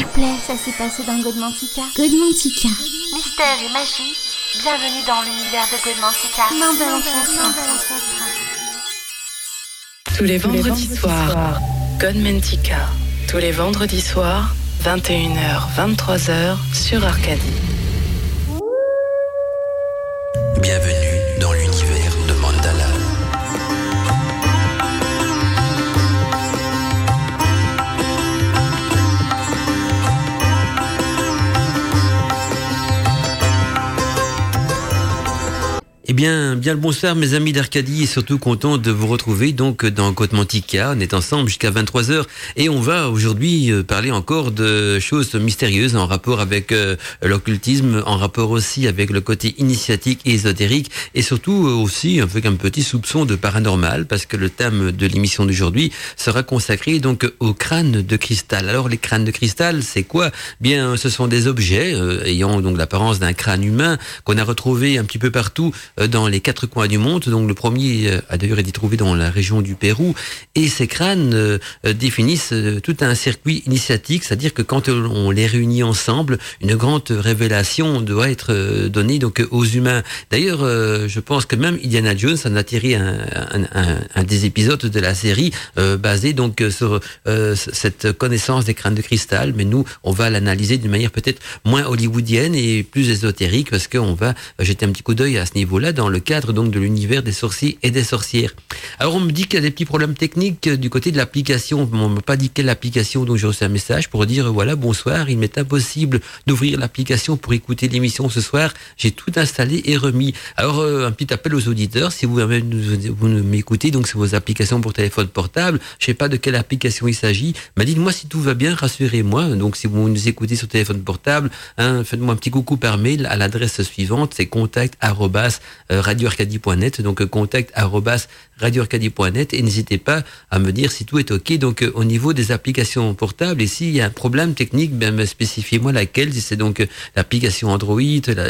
S'il vous plaît, ça s'est passé dans Godmantica. Godmantica. Mystère et magie, bienvenue dans l'univers de Godmantica. Tous les vendredis soirs, Godmantica. Tous les vendredis soirs, 21h, 23h sur Arcadie. Bienvenue bien, bien le bonsoir mes amis d'Arcadie et surtout content de vous retrouver donc dans Côte Mantica. On est ensemble jusqu'à 23h et on va aujourd'hui euh, parler encore de choses mystérieuses en rapport avec euh, l'occultisme, en rapport aussi avec le côté initiatique et ésotérique et surtout euh, aussi avec un petit soupçon de paranormal parce que le thème de l'émission d'aujourd'hui sera consacré donc aux crânes de cristal. Alors les crânes de cristal, c'est quoi? Bien, ce sont des objets ayant donc l'apparence d'un crâne humain qu'on a retrouvé un petit peu partout dans les quatre coins du monde. Donc le premier euh, a d'ailleurs été trouvé dans la région du Pérou. Et ces crânes euh, définissent tout un circuit initiatique, c'est-à-dire que quand on les réunit ensemble, une grande révélation doit être donnée donc aux humains. D'ailleurs, je pense que même Indiana Jones en a tiré un, des épisodes de la série basé donc sur cette connaissance des crânes de cristal. Mais nous, on va l'analyser d'une manière peut-être moins hollywoodienne et plus ésotérique parce qu'on va jeter un petit coup d'œil à ce niveau-là dans le cadre donc de l'univers des sorciers et des sorcières. Alors on me dit qu'il y a des petits problèmes techniques euh, du côté de l'application. On m'a pas dit quelle application, donc j'ai reçu un message pour dire voilà bonsoir, il m'est impossible d'ouvrir l'application pour écouter l'émission ce soir. J'ai tout installé et remis. Alors euh, un petit appel aux auditeurs, si vous, vous m'écoutez donc sur vos applications pour téléphone portable, je sais pas de quelle application il s'agit, mais dites-moi si tout va bien, rassurez-moi. Donc si vous nous écoutez sur téléphone portable, hein, faites-moi un petit coucou par mail à l'adresse suivante, c'est contact euh, radioarcadie.net, donc euh, contact radioarcadie.net et n'hésitez pas à me dire si tout est OK. Donc euh, au niveau des applications portables, et s'il y a un problème technique, ben, spécifiez-moi laquelle, si c'est donc l'application Android,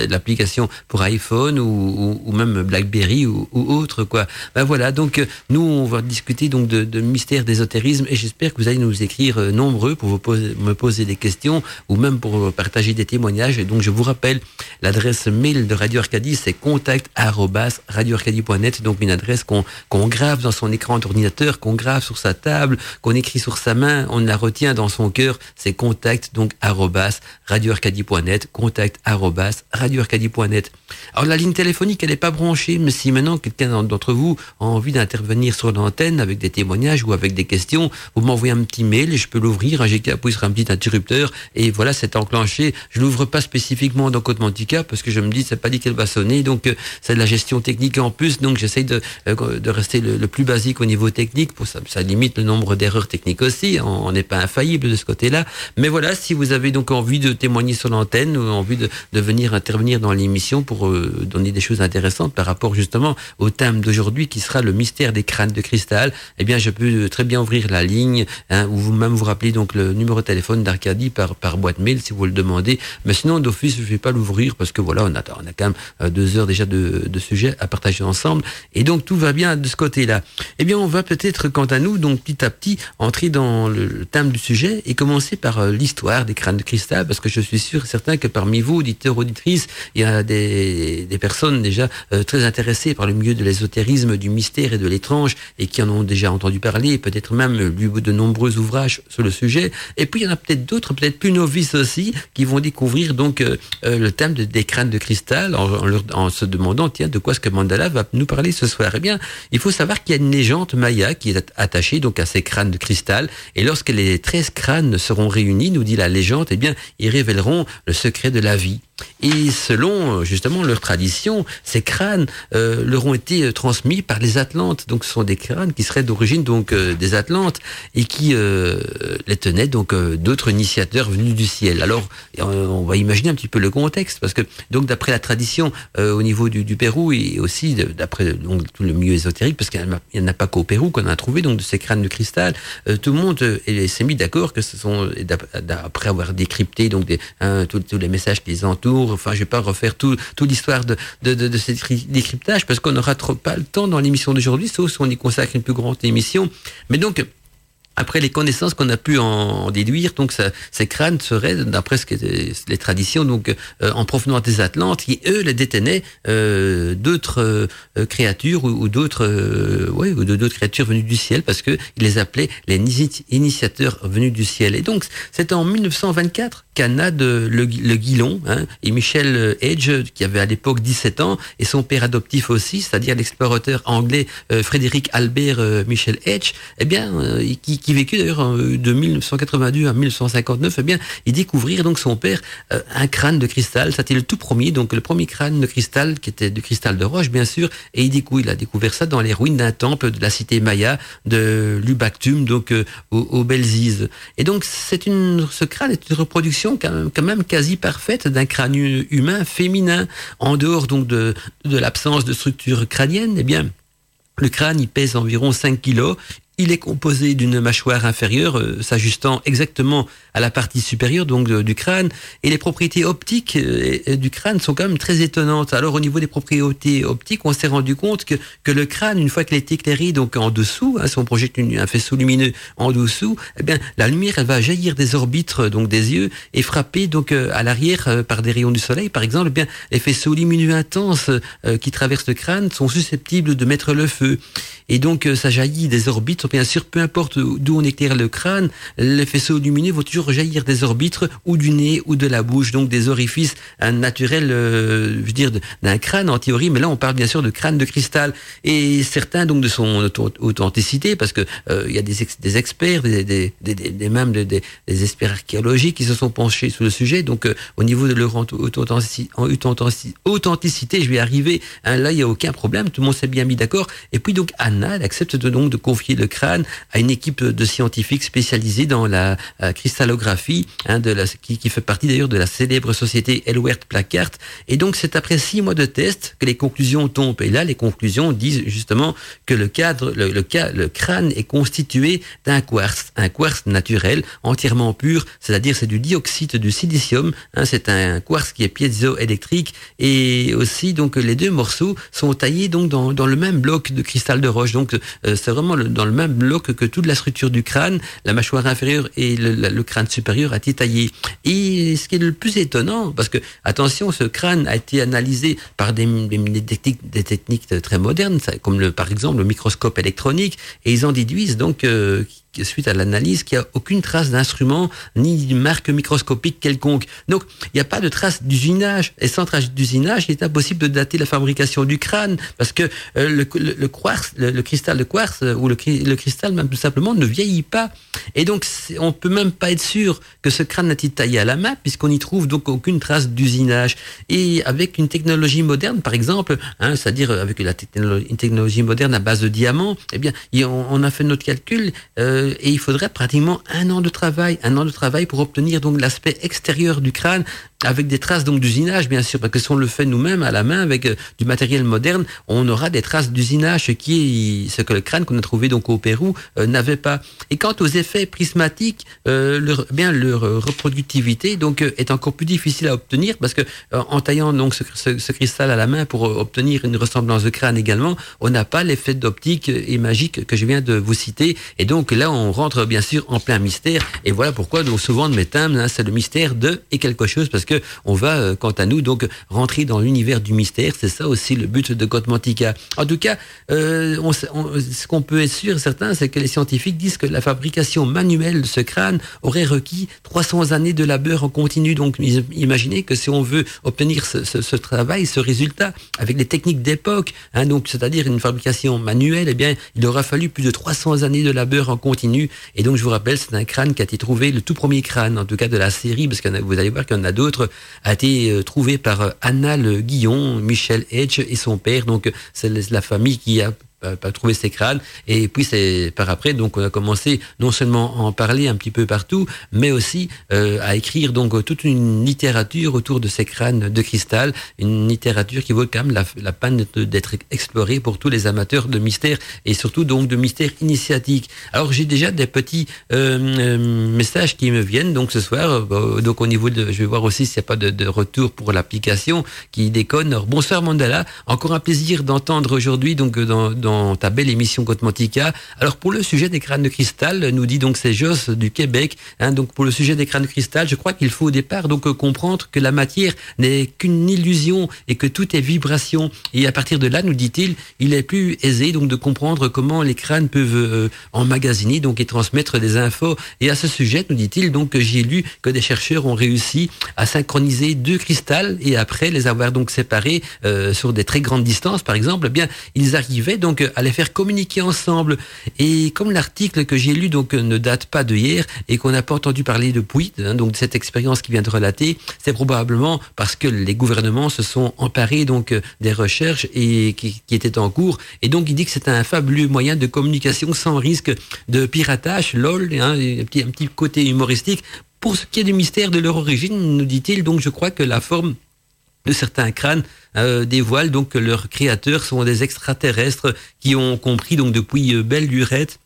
l'application pour iPhone ou, ou, même BlackBerry ou, autre quoi. Ben voilà, donc nous on va discuter donc de, de mystère d'ésotérisme et j'espère que vous allez nous écrire nombreux pour me poser des questions ou même pour partager des témoignages. Et donc je vous rappelle l'adresse mail de Radio Arcadie, c'est contact radioarcadie.net, donc une adresse qu'on qu'on grave dans son écran d'ordinateur, qu'on grave sur sa table, qu'on écrit sur sa main, on la retient dans son cœur, c'est contact donc radioarcadie.net, contact radioarcadie.net. Alors la ligne téléphonique elle n'est pas branchée, mais si maintenant quelqu'un d'entre vous a envie d'intervenir sur l'antenne avec des témoignages ou avec des questions, vous m'envoyez un petit mail je peux l'ouvrir, un GK appuie sur un petit interrupteur. Et voilà c'est enclenché. Je l'ouvre pas spécifiquement dans Côte Mantica parce que je me dis c'est pas dit qu'elle va sonner. Donc euh, c'est de la gestion technique en plus, donc j'essaye de, euh, de rester le, plus basique au niveau technique, pour ça, ça limite le nombre d'erreurs techniques aussi, on n'est pas infaillible de ce côté-là. Mais voilà, si vous avez donc envie de témoigner sur l'antenne ou envie de, de venir intervenir dans l'émission pour euh, donner des choses intéressantes par rapport justement au thème d'aujourd'hui qui sera le mystère des crânes de cristal, eh bien je peux très bien ouvrir la ligne hein, ou vous-même vous rappelez donc le numéro de téléphone d'Arcadie par, par boîte mail si vous le demandez. Mais sinon d'office je ne vais pas l'ouvrir parce que voilà on a, on a quand même euh, deux heures déjà de, de sujets à partager ensemble. Et donc tout va bien de ce côté-là. Eh bien, on va peut-être, quant à nous, donc petit à petit, entrer dans le thème du sujet et commencer par euh, l'histoire des crânes de cristal, parce que je suis sûr et certain que parmi vous, auditeurs, auditrices, il y a des, des personnes déjà euh, très intéressées par le milieu de l'ésotérisme, du mystère et de l'étrange, et qui en ont déjà entendu parler, peut-être même lu de nombreux ouvrages sur le sujet. Et puis, il y en a peut-être d'autres, peut-être plus novices aussi, qui vont découvrir donc euh, le thème des crânes de cristal en, en se demandant, tiens, de quoi est-ce que Mandala va nous parler ce soir. Eh bien, il faut savoir qu'il y a une légende maya qui est attachée donc à ces crânes de cristal, et lorsque les 13 crânes seront réunis, nous dit la légende, eh bien, ils révéleront le secret de la vie. Et selon justement leur tradition, ces crânes euh, leur ont été euh, transmis par les Atlantes. Donc ce sont des crânes qui seraient d'origine donc euh, des Atlantes et qui euh, les tenaient donc euh, d'autres initiateurs venus du ciel. Alors on va imaginer un petit peu le contexte parce que donc d'après la tradition au niveau du, Pérou et aussi d'après donc tout le milieu ésotérique parce qu'il n'y en a pas qu'au Pérou qu'on a trouvé donc de ces crânes de cristal, tout le monde s'est mis d'accord que ce sont d'après avoir décrypté donc hein, tous, tous les messages qui les entourent Enfin, je vais pas refaire tout, toute l'histoire de, de, de, ces décryptages parce qu'on n'aura trop pas le temps dans l'émission d'aujourd'hui, sauf si on y consacre une plus grande émission. Mais donc, après les connaissances qu'on a pu en, déduire, donc ces crânes seraient, d'après ce que les traditions, donc euh, en provenance des Atlantes, qui eux les détenaient euh, d'autres euh, créatures ou, d'autres, ouais, ou d'autres créatures venues du ciel, parce que ils les appelaient les initiateurs venus du ciel. Et donc c'est en 1924 qu'Anna de le, le Guilon hein, et Michel Edge, qui avait à l'époque 17 ans, et son père adoptif aussi, c'est-à-dire l'explorateur anglais Frédéric Albert Michel Edge, eh bien, qui, qui vécut d'ailleurs de 1982 à 1959, eh bien, il découvrir donc son père euh, un crâne de cristal. C'était le tout premier, donc le premier crâne de cristal qui était de cristal de roche, bien sûr. Et il, il a découvert ça dans les ruines d'un temple de la cité maya de Lubactum, donc euh, au, au Belzize. Et donc, c'est une, ce crâne est une reproduction quand même, quasi parfaite d'un crâne humain féminin, en dehors donc de, l'absence de structure crânienne. Eh bien, le crâne, pèse environ 5 kilos. Il est composé d'une mâchoire inférieure euh, s'ajustant exactement à la partie supérieure donc du crâne. Et les propriétés optiques euh, du crâne sont quand même très étonnantes. Alors au niveau des propriétés optiques, on s'est rendu compte que, que le crâne une fois qu'il est éclairé donc en dessous, hein, si on projette un faisceau lumineux en dessous, eh bien la lumière elle va jaillir des orbites donc des yeux et frapper donc euh, à l'arrière par des rayons du soleil. Par exemple, eh bien les faisceaux lumineux intenses qui traversent le crâne sont susceptibles de mettre le feu et donc ça jaillit des orbites bien sûr, peu importe d'où on éclaire le crâne, les faisceaux lumineux vont toujours jaillir des orbitres ou du nez ou de la bouche, donc des orifices naturels, euh, je veux dire, d'un crâne en théorie, mais là on parle bien sûr de crâne de cristal. Et certains donc de son authenticité, parce que euh, il y a des, des experts, des, des, des, des experts archéologiques qui se sont penchés sur le sujet. Donc euh, au niveau de leur authenticité, je vais arriver. Hein, là il y a aucun problème, tout le monde s'est bien mis d'accord. Et puis donc Anna elle accepte donc de confier le crâne à une équipe de scientifiques spécialisés dans la euh, cristallographie, hein, qui, fait partie d'ailleurs de la célèbre société Elwert Placard. Et donc c'est après six mois de tests que les conclusions tombent. Et là, les conclusions disent justement que le cadre, le, crâne est constitué d'un quartz, un quartz naturel, entièrement pur, c'est-à-dire c'est du dioxyde de silicium. Hein, c'est un quartz qui est piézoélectrique et aussi donc les deux morceaux sont taillés donc dans le même bloc de cristal de roche. Donc euh, c'est vraiment dans le même bloc que toute la structure du crâne, la mâchoire inférieure et le, crâne supérieur a été taillé. Et ce qui est le plus étonnant, parce que, attention, ce crâne a été analysé par des, techniques, très modernes, comme par exemple le microscope électronique, et ils en déduisent donc euh, suite à l'analyse, qu'il n'y a aucune trace d'instrument ni de marque microscopique quelconque. Donc, il n'y a pas de trace d'usinage. Et sans trace d'usinage, il est impossible de dater la fabrication du crâne parce que euh, le, le, quartz, le, cristal de quartz euh, ou le, cristal même tout simplement ne vieillit pas. Et donc, on peut même pas être sûr que ce crâne a été taillé à la main puisqu'on n'y trouve donc aucune trace d'usinage. Et avec une technologie moderne, par exemple, hein, c'est-à-dire avec une technologie moderne à base de diamants, eh bien, on, a fait notre calcul. Euh, euh, et il faudrait pratiquement un an de travail, un an de travail pour obtenir donc l'aspect extérieur du crâne avec des traces donc d'usinage bien sûr parce que si on le fait nous-mêmes à la main avec euh, du matériel moderne on aura des traces d'usinage qui est ce que le crâne qu'on a trouvé donc au Pérou euh, n'avait pas. Et quant aux effets prismatiques leur, bien leur reproductivité donc est encore plus difficile à obtenir parce que en taillant donc ce, ce, cristal à la main pour obtenir une ressemblance de crâne également on n'a pas l'effet d'optique et magique que je viens de vous citer. Et donc là on rentre bien sûr en plein mystère et voilà pourquoi donc souvent de mes thèmes hein, c'est le mystère de et quelque chose parce que on va, euh, quant à nous, donc rentrer dans l'univers du mystère. C'est ça aussi le but de Godmantica. En tout cas, euh, ce qu'on peut être sûr, certain, c'est que les scientifiques disent que la fabrication manuelle de ce crâne aurait requis 300 années de labeur en continu. Donc, imaginez que si on veut obtenir ce, travail, ce résultat, avec les techniques d'époque, hein, c'est-à-dire une fabrication manuelle, eh bien, il aura fallu plus de 300 années de labeur en continu. Et donc, je vous rappelle, c'est un crâne qui a été trouvé, le tout premier crâne, en tout cas de la série, parce que vous allez voir qu'il y en a d'autres a été euh, trouvé par euh, Anna Le Guillon, Michel Edge et son père. Donc c'est la famille qui a pas trouver ces crânes. Et puis c'est par après, donc on a commencé non seulement à en parler un petit peu partout, mais aussi euh, à écrire donc toute une littérature autour de ces crânes de cristal, une littérature qui vaut quand même la, peine d'être explorée pour tous les amateurs de mystère et surtout donc de mystère initiatique. Alors j'ai déjà des petits euh, euh, messages qui me viennent donc ce soir. donc au niveau de, je vais voir aussi s'il n'y a pas de, de, retour pour l'application qui déconne. bonsoir Mandala, encore un plaisir d'entendre aujourd'hui donc dans, dans dans ta belle émission Cotmantica. Alors pour le sujet des crânes de cristal, nous dit donc c'est Joss du Québec. Hein, donc pour le sujet des crânes de cristal, je crois qu'il faut au départ donc comprendre que la matière n'est qu'une illusion et que tout est vibration. Et à partir de là, nous dit-il, il est plus aisé donc de comprendre comment les crânes peuvent euh, emmagasiner donc et transmettre des infos. Et à ce sujet, nous dit-il donc j'ai lu que des chercheurs ont réussi à synchroniser deux cristals et après les avoir donc séparés euh, sur des très grandes distances, par exemple, eh bien ils arrivaient donc à les faire communiquer ensemble. Et comme l'article que j'ai lu donc ne date pas de hier et qu'on n'a pas entendu parler depuis, hein, donc de cette expérience qui vient de relater, c'est probablement parce que les gouvernements se sont emparés donc des recherches et qui, étaient en cours. Et donc il dit que c'est un fabuleux moyen de communication sans risque de piratage, lol, hein, un petit côté humoristique. Pour ce qui est du mystère de leur origine, nous dit-il, donc je crois que la forme de certains crânes euh, dévoile donc que leurs créateurs sont des extraterrestres qui ont compris donc depuis euh, belle lurette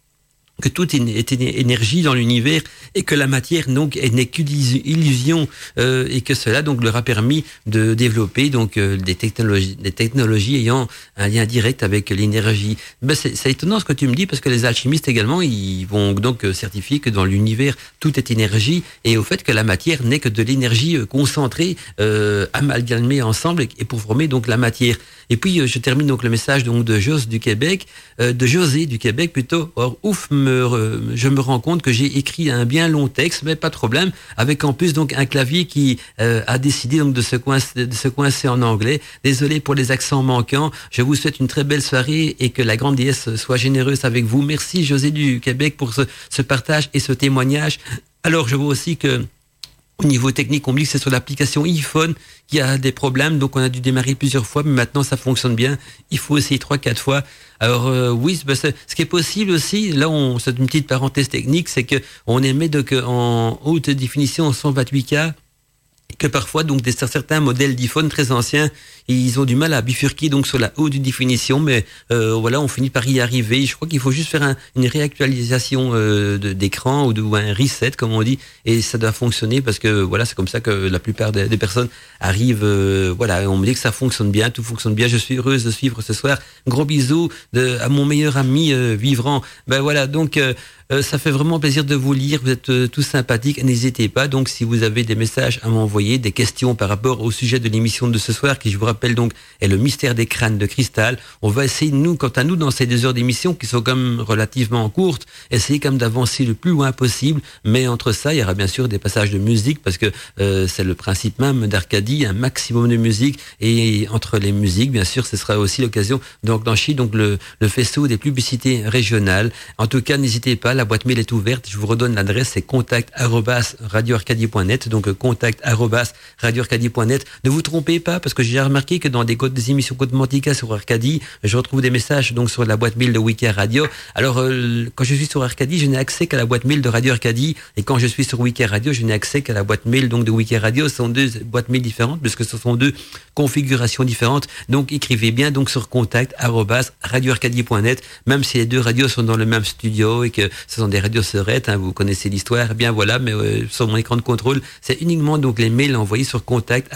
que tout est énergie dans l'univers et que la matière donc n'est qu'une illusion euh, et que cela donc leur a permis de développer donc euh, des technologies des technologies ayant un lien direct avec l'énergie. Ben c'est étonnant ce que tu me dis parce que les alchimistes également ils vont donc certifier que dans l'univers tout est énergie et au fait que la matière n'est que de l'énergie euh, concentrée euh, amalgamée ensemble et pour former donc la matière. Et puis euh, je termine donc le message donc de Jos du Québec, euh, de José du Québec plutôt. Or ouf, je me rends compte que j'ai écrit un bien long texte, mais pas de problème, avec en plus donc un clavier qui euh, a décidé donc de se coincer, en anglais. Désolé pour les accents manquants. Je vous souhaite une très belle soirée et que la grande déesse soit généreuse avec vous. Merci José du Québec pour ce partage et ce témoignage. Alors je vois aussi que au niveau technique, on me dit que c'est sur l'application iPhone qui a des problèmes, donc on a dû démarrer plusieurs fois, mais maintenant ça fonctionne bien. Il faut essayer trois, quatre fois. Alors euh, oui, bah, ce qui est possible aussi, là, on, c'est une petite parenthèse technique, c'est que on émet donc en haute définition en 128K que parfois donc certains modèles d'iPhone très anciens ils ont du mal à bifurquer donc sur la haute définition mais euh, voilà on finit par y arriver. Je crois qu'il faut juste faire un, une réactualisation euh, d'écran ou, un reset comme on dit et ça doit fonctionner parce que voilà c'est comme ça que la plupart des, personnes arrivent euh, voilà on me dit que ça fonctionne bien tout fonctionne bien je suis heureuse de suivre ce soir. Gros bisous à mon meilleur ami vivant. Ben voilà donc euh, ça fait vraiment plaisir de vous lire. Vous êtes euh, tous sympathiques. N'hésitez pas. Donc, si vous avez des messages à m'envoyer, des questions par rapport au sujet de l'émission de ce soir, qui je vous rappelle donc est le mystère des crânes de cristal, on va essayer nous, quant à nous, dans ces deux heures d'émission qui sont quand même relativement courtes, essayer comme d'avancer le plus loin possible. Mais entre ça, il y aura bien sûr des passages de musique parce que euh, c'est le principe même d'Arcadie, un maximum de musique. Et entre les musiques, bien sûr, ce sera aussi l'occasion d'enclencher donc le, le faisceau des publicités régionales. En tout cas, n'hésitez pas la boîte mail est ouverte. Je vous redonne l'adresse, c'est contact radioarcadie.net. Donc contact radioarcadie.net. Ne vous trompez pas parce que j'ai remarqué que dans des émissions Code Mantica sur Arcadie, je retrouve des messages donc sur la boîte mail de Wiki Radio. Alors euh, quand je suis sur Arcadie, je n'ai accès qu'à la boîte mail de Radio Arcadie et quand je suis sur Wiki Radio, je n'ai accès qu'à la boîte mail donc de Wiki Radio. Ce sont deux boîtes mail différentes puisque ce sont deux configurations différentes. Donc écrivez bien donc sur contact radioarcadie.net même si les deux radios sont dans le même studio et que ce sont des radios seurettes, hein, vous connaissez l'histoire, bien voilà, mais euh, sur mon écran de contrôle, c'est uniquement donc les mails envoyés sur contact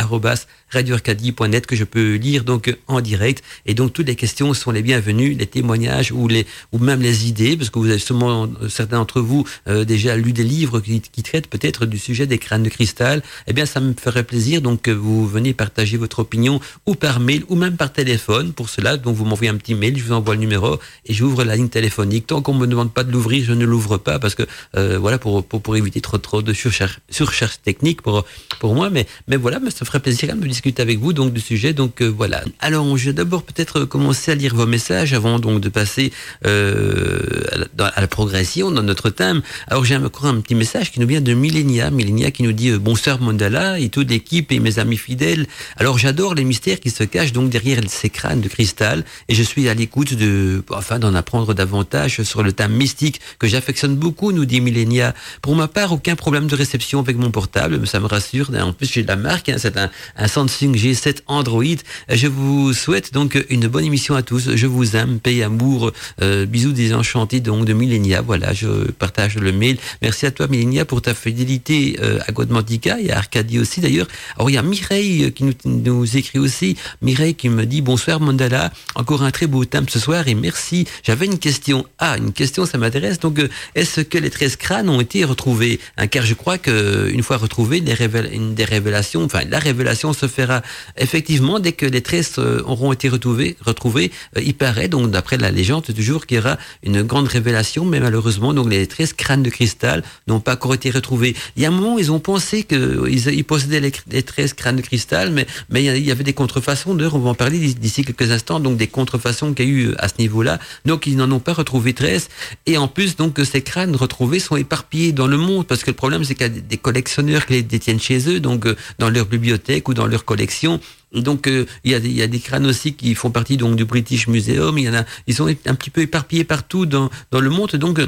radioarcadie.net que je peux lire donc en direct. Et donc toutes les questions sont les bienvenues, les témoignages ou les ou même les idées parce que vous avez sûrement euh, certains d'entre vous euh, déjà lu des livres qui, traitent peut-être du sujet des crânes de cristal, eh bien ça me ferait plaisir donc que vous venez partager votre opinion ou par mail ou même par téléphone. Pour cela donc vous m'envoyez un petit mail, je vous envoie le numéro et j'ouvre la ligne téléphonique. Tant qu'on me demande pas de l'ouvrir, ne l'ouvre pas parce que euh, voilà pour, pour éviter trop trop de surcharge technique pour pour moi mais mais voilà mais ça ferait plaisir de discuter avec vous donc du sujet donc euh, voilà. Alors je vais d'abord peut-être commencer à lire vos messages avant donc de passer euh, à, la, progression dans notre thème. Alors j'ai encore un petit message qui nous vient de Millenia Millenia qui nous dit bonsoir Mandala et toute l'équipe et mes amis fidèles. Alors j'adore les mystères qui se cachent donc derrière ces crânes de cristal et je suis à l'écoute de enfin d'en apprendre davantage sur le thème mystique que que j'affectionne beaucoup, nous dit Millenia. Pour ma part, aucun problème de réception avec mon portable, ça me rassure. En plus, j'ai la marque, hein, c'est un, un, Samsung G7 Android. Je vous souhaite donc une bonne émission à tous. Je vous aime, paix, amour, euh, bisous désenchantés donc de Millenia. Voilà, je partage le mail. Merci à toi Millenia pour ta fidélité euh, à Godmantica et à Arcadie aussi d'ailleurs. Alors il y a Mireille qui nous, nous écrit aussi. Mireille qui me dit bonsoir Mandala, encore un très beau thème ce soir et merci. J'avais une question. Ah, une question, ça m'intéresse. Donc, euh, est-ce que les 13 crânes ont été retrouvés hein, Car je crois que une fois retrouvés, des, révélations, enfin, la révélation se fera effectivement dès que les 13 euh, auront été retrouvés. euh, il paraît, donc d'après la légende, toujours qu'il y aura une grande révélation, mais malheureusement, donc les 13 crânes de cristal n'ont pas encore été retrouvés. Il y a un moment, ils ont pensé qu'ils ils possédaient les, les 13 crânes de cristal, mais, mais il y avait des contrefaçons. D'ailleurs, on va en parler d'ici quelques instants, donc des contrefaçons qu'il y a eu à ce niveau-là. Donc, ils n'en ont pas retrouvé 13. Et en plus, donc, ces crânes retrouvés sont éparpillés dans le monde, parce que le problème, c'est qu'il y a des collectionneurs qui les détiennent chez eux, donc euh, dans leur bibliothèque ou dans leur collection. Donc euh, il, y a des, crânes aussi qui font partie donc du British Museum. Il y en a, ils sont un petit peu éparpillés partout dans, dans le monde. Donc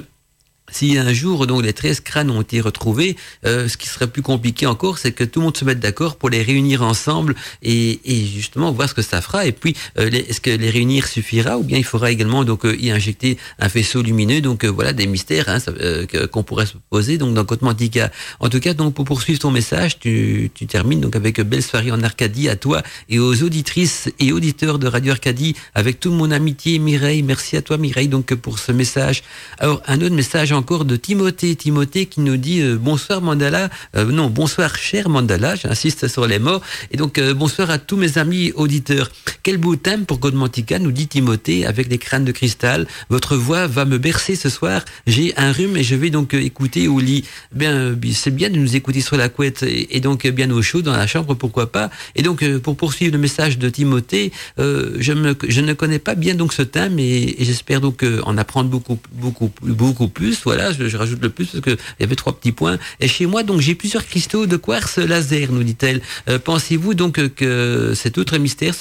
si un jour donc les 13 crânes ont été retrouvés, euh, ce qui serait plus compliqué encore, c'est que tout le monde se mette d'accord pour les réunir ensemble et, justement voir ce que ça fera. Et puis, euh, est-ce que les réunir suffira ou bien il faudra également donc euh, y injecter un faisceau lumineux? Donc voilà des mystères hein, qu'on pourrait se poser donc dans Côte Mantica. En tout cas, donc pour poursuivre ton message, tu, termines donc avec belle soirée en Arcadie à toi et aux auditrices et auditeurs de Radio Arcadie avec toute mon amitié Mireille. Merci à toi Mireille donc pour ce message. Alors un autre message encore de Timothée. Timothée qui nous dit euh, bonsoir Mandala, euh, non bonsoir cher Mandala, j'insiste sur les mots. Et donc euh, bonsoir à tous mes amis auditeurs. Quel beau thème pour Godmantica, nous dit Timothée avec des crânes de cristal. Votre voix va me bercer ce soir. J'ai un rhume et je vais donc écouter au lit. Bien, c'est bien de nous écouter sur la couette et, donc bien au chaud dans la chambre, pourquoi pas. Et donc pour poursuivre le message de Timothée, je, me, je ne connais pas bien donc ce thème et, et j'espère donc en apprendre beaucoup beaucoup beaucoup plus. Voilà, je, je, rajoute le plus parce que il y avait trois petits points. Et chez moi, donc, j'ai plusieurs cristaux de quartz laser, nous dit-elle. Euh, Pensez-vous donc que cet autre mystère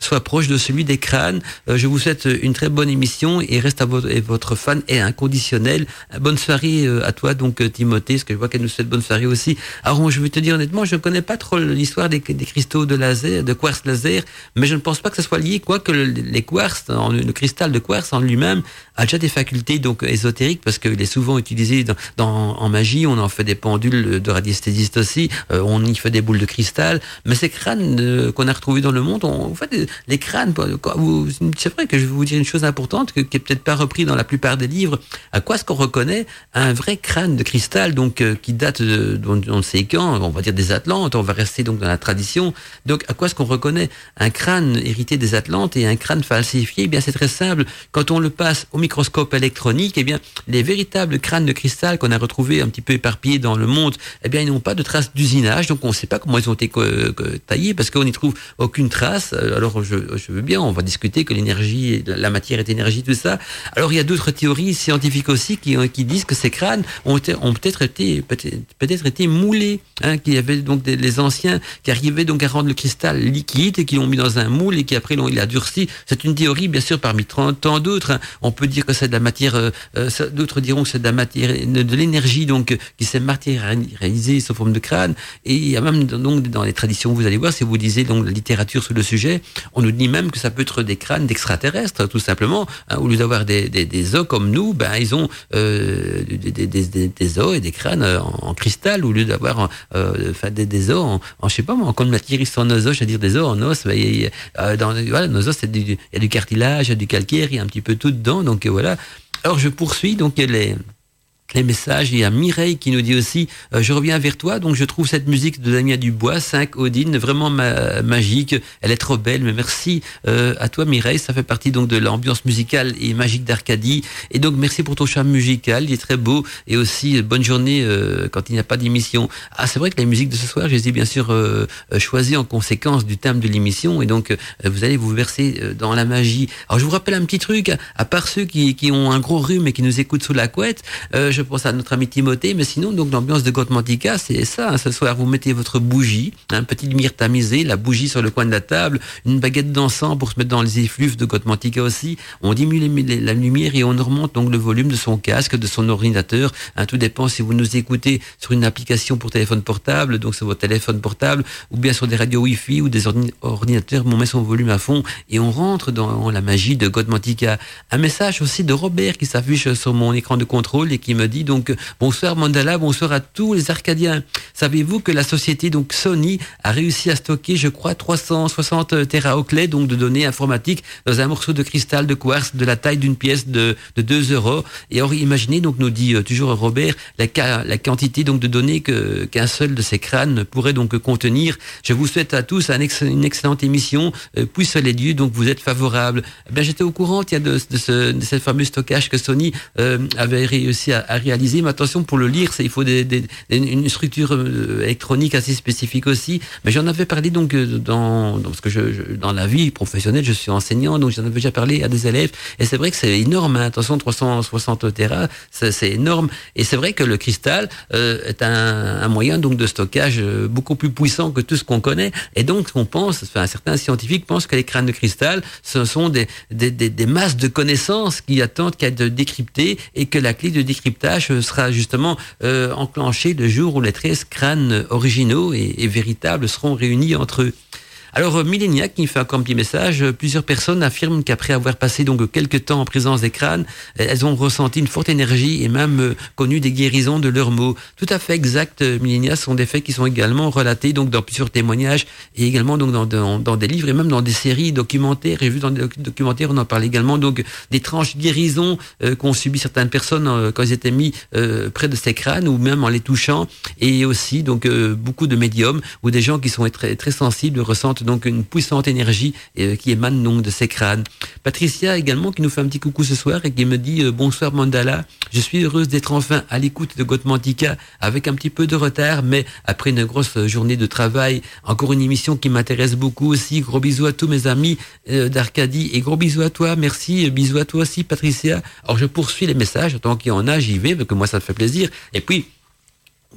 soit proche de celui des crânes? Euh, Je vous souhaite une très bonne émission et reste à votre, et votre fan est inconditionnel. Bonne soirée à toi, donc, Timothée, parce que je vois qu'elle nous souhaite bonne soirée aussi. Alors, je vais te dire honnêtement, je ne connais pas trop l'histoire des, cristaux de laser, de quartz laser, mais je ne pense pas que ce soit lié, quoi que le, les quartz, le cristal de quartz en lui-même a déjà des facultés donc ésotériques parce qu'il est souvent utilisé en magie, on en fait des pendules de radiesthésistes aussi, euh, on y fait des boules de cristal, mais ces crânes euh, qu'on a retrouvés dans le monde, on, fait, les crânes, c'est vrai que je vais vous dire une chose importante qui est peut-être pas repris dans la plupart des livres, à quoi est-ce qu'on reconnaît un vrai crâne de cristal, donc euh, qui date de, on ne sait quand, on va dire des Atlantes, on va rester donc dans la tradition, donc à quoi est-ce qu'on reconnaît un crâne hérité des Atlantes et un crâne falsifié? Eh bien c'est très simple, quand on le passe au microscope électronique, eh bien les véritables crânes de cristal qu'on a retrouvés un petit peu éparpillés dans le monde, eh bien, ils n'ont pas de traces d'usinage, donc on ne sait pas comment ils ont été taillés parce qu'on n'y trouve aucune trace. Alors, je, veux bien, on va discuter que l'énergie, la matière est énergie, tout ça. Alors, il y a d'autres théories scientifiques aussi qui, qui disent que ces crânes ont, peut-être été, peut-être été moulés, hein, qu'il y avait donc des, les anciens qui arrivaient donc à rendre le cristal liquide et qui l'ont mis dans un moule et qui après l'ont il a durci. C'est une théorie, bien sûr, parmi tant d'autres. Hein. On peut dire que c'est de la matière, euh, d'autres diront que de la l'énergie donc qui s'est matérialisée sous forme de crâne. Et il y a même donc dans les traditions, vous allez voir, si vous lisez donc la littérature sur le sujet, on nous dit même que ça peut être des crânes d'extraterrestres, tout simplement. Hein, au lieu d'avoir des, os comme nous, ben ils ont euh, des, os et des crânes en, en cristal, au lieu d'avoir euh, des, des os en, en, je sais pas moi, comme ils sont nos os, c'est-à-dire des os en os. Ben, euh, dans, voilà, nos os, il y a du cartilage, il y a du calcaire, il y a un petit peu tout dedans. Donc voilà. Alors je poursuis donc les les messages. Il y a Mireille qui nous dit aussi euh, Je reviens vers toi. Donc, je trouve cette musique de Damien Dubois, 5 Odine, vraiment ma magique. Elle est trop belle. Mais merci euh, à toi, Mireille. Ça fait partie donc de l'ambiance musicale et magique d'Arcadie. Et donc, merci pour ton charme musical. Il est très beau. Et aussi, bonne journée euh, quand il n'y a pas d'émission. Ah, c'est vrai que la musique de ce soir, je les ai bien sûr euh, choisies en conséquence du thème de l'émission. Et donc, vous allez vous verser dans la magie. Alors, je vous rappelle un petit truc. À part ceux qui, qui ont un gros rhume et qui nous écoutent sous la couette, pense à notre ami Timothée, mais sinon, donc l'ambiance de Gotmantica, c'est ça. Hein. ce soir, vous mettez votre bougie, un petit lumière tamisée, la bougie sur le coin de la table, une baguette d'encens pour se mettre dans les effluves de Gotmantica aussi. On diminue la lumière et on remonte donc le volume de son casque, de son ordinateur. Hein, tout dépend si vous nous écoutez sur une application pour téléphone portable, donc sur votre téléphone portable, ou bien sur des radios Wi-Fi ou des ordinateurs, on met son volume à fond et on rentre dans la magie de Godmantica. Un message aussi de Robert qui s'affiche sur mon écran de contrôle et qui me dit donc bonsoir Mandala, bonsoir à tous les Arcadiens. Savez-vous que la société donc Sony a réussi à stocker, je crois, 360 teraoclets donc de données informatiques dans un morceau de cristal de quartz de la taille d'une pièce de, de 2 euros. Et or, imaginez donc nous dit euh, toujours Robert la, quantité donc de données qu'un seul de ces crânes pourrait donc contenir. Je vous souhaite à tous une excellente émission. Euh, puisse les dieux donc vous êtes favorables. Eh j'étais au courant de, de, ce, de ce fameux stockage que Sony euh, avait réussi à, réaliser. Mais attention pour le lire, il faut une structure euh, électronique assez spécifique aussi. Mais j'en avais parlé donc euh, dans, parce que dans la vie professionnelle, je suis enseignant, donc j'en avais déjà parlé à des élèves. Et c'est vrai que c'est énorme. Hein. Attention, 360 Tera, c'est énorme. Et c'est vrai que le cristal euh, est un, moyen donc de stockage beaucoup plus puissant que tout ce qu'on connaît. Et donc on pense, enfin certains scientifiques pensent que les crânes de cristal, ce sont des masses de connaissances qui attendent qu'à être décryptées et que la clé de décryptage sera justement euh, enclenchée le jour où les 13 crânes originaux et, et véritables seront réunis entre eux. Alors, euh, Milléniac qui fait un petit message, euh, plusieurs personnes affirment qu'après avoir passé donc quelques temps en présence des crânes, euh, elles ont ressenti une forte énergie et même connu des guérisons de leurs maux. Tout à fait exact, Milléniac, sont des faits qui sont également relatés donc dans plusieurs témoignages et également donc dans des livres et même dans des séries documentaires. Et vu dans des documentaires, on en parle également donc d'étranges guérisons qu'ont subi certaines personnes quand ils étaient mis près de ces crânes ou même en les touchant. Et aussi donc beaucoup de médiums ou des gens qui sont très, très sensibles ressentent donc une puissante énergie euh, qui émane donc de ces crânes. Patricia également qui nous fait un petit coucou ce soir et qui me dit euh, bonsoir Mandala, je suis heureuse d'être enfin à l'écoute de Gotmantica avec un petit peu de retard, mais après une grosse journée de travail, encore une émission qui m'intéresse beaucoup aussi. Gros bisous à tous mes amis euh, d'Arcadie et gros bisous à toi, merci, bisous à toi aussi Patricia. Alors je poursuis les messages, tant qu'il y en a, j'y vais, parce que moi ça me fait plaisir. Et puis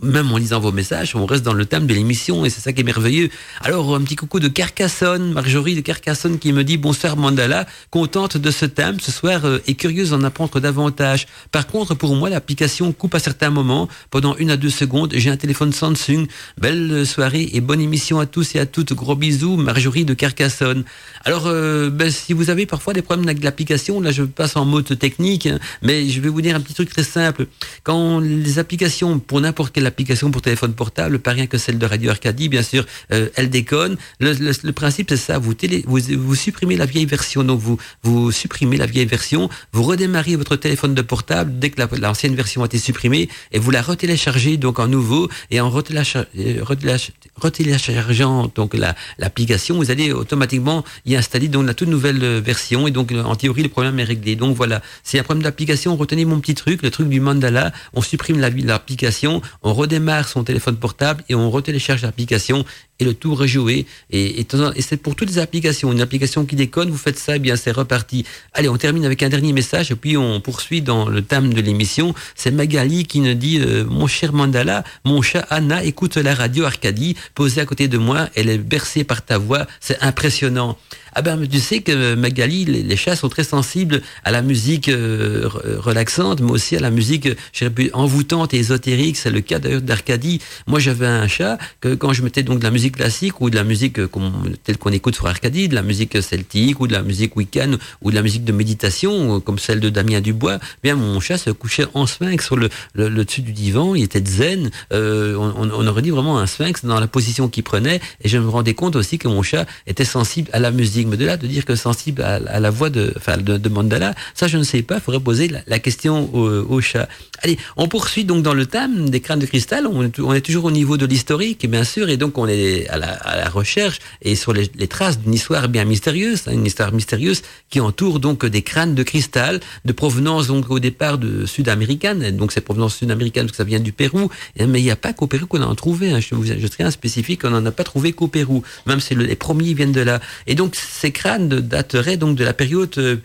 même en lisant vos messages, on reste dans le thème de l'émission et c'est ça qui est merveilleux. Alors, un petit coucou de Carcassonne, Marjorie de Carcassonne qui me dit bonsoir Mandala, contente de ce thème ce soir euh, et curieuse d'en apprendre davantage. Par contre, pour moi, l'application coupe à certains moments. Pendant une à deux secondes, j'ai un téléphone Samsung. Belle soirée et bonne émission à tous et à toutes. Gros bisous, Marjorie de Carcassonne. Alors, euh, ben, si vous avez parfois des problèmes avec l'application, là je passe en mode technique, hein, mais je vais vous dire un petit truc très simple. Quand les applications, pour n'importe quelle application pour téléphone portable, pas rien que celle de Radio Arcadie, bien sûr, euh, elle déconne. Le, principe, c'est ça. Vous, télé, vous, supprimez la vieille version. Donc, vous, vous supprimez la vieille version, vous redémarrez votre téléphone de portable dès que l'ancienne version a été supprimée et vous la retéléchargez donc en nouveau et en euh, retéléchargeant donc l'application, vous allez automatiquement y installer donc la toute nouvelle euh, version et donc en théorie le problème est réglé. Donc voilà, c'est un problème d'application. Retenez mon petit truc, le truc du mandala. On supprime l'application, on redémarre son téléphone portable et on retélécharge l'application et le tour est joué. Et, c'est pour toutes les applications. Une application qui déconne, vous faites ça, et eh bien c'est reparti. Allez, on termine avec un dernier message et puis on poursuit dans le thème de l'émission. C'est Magali qui nous dit euh, Mon cher Mandala, mon chat Anna écoute la radio Arcadie, posée à côté de moi, elle est bercée par ta voix, c'est impressionnant. Ah ben, tu sais que Magali, les, chats sont très sensibles à la musique euh, relaxante, mais aussi à la musique envoûtante et ésotérique. C'est le cas d'ailleurs d'Arcadie. Moi, j'avais un chat que quand je mettais donc de la musique classique ou de la musique telle qu'on écoute sur Arcadie, de la musique celtique ou de la musique week-end ou de la musique de méditation euh, comme celle de Damien Dubois, bien mon chat se couchait en sphinx sur le, dessus du divan. Il était zen. Euh, on, aurait dit vraiment un sphinx dans la position qu'il prenait. Et je me rendais compte aussi que mon chat était sensible à la musique de là de dire que sensible à, la voix de, enfin, de, Mandala, ça je ne sais pas, il faudrait poser la, question au, chat. Allez, on poursuit donc dans le thème des crânes de cristal, on, on est toujours au niveau de l'historique, bien sûr, et donc on est à la, recherche et sur les, traces d'une histoire bien mystérieuse, hein, une histoire mystérieuse qui entoure donc des crânes de cristal de provenance donc au départ de sud-américaine, donc c'est provenance sud-américaine ça vient du Pérou, mais il n'y a pas qu'au Pérou qu'on en a trouvé, hein, je, vous, je serai un spécifique, on n'en a pas trouvé qu'au Pérou, même si les premiers viennent de là. Et donc ces crânes dateraient donc de la période euh,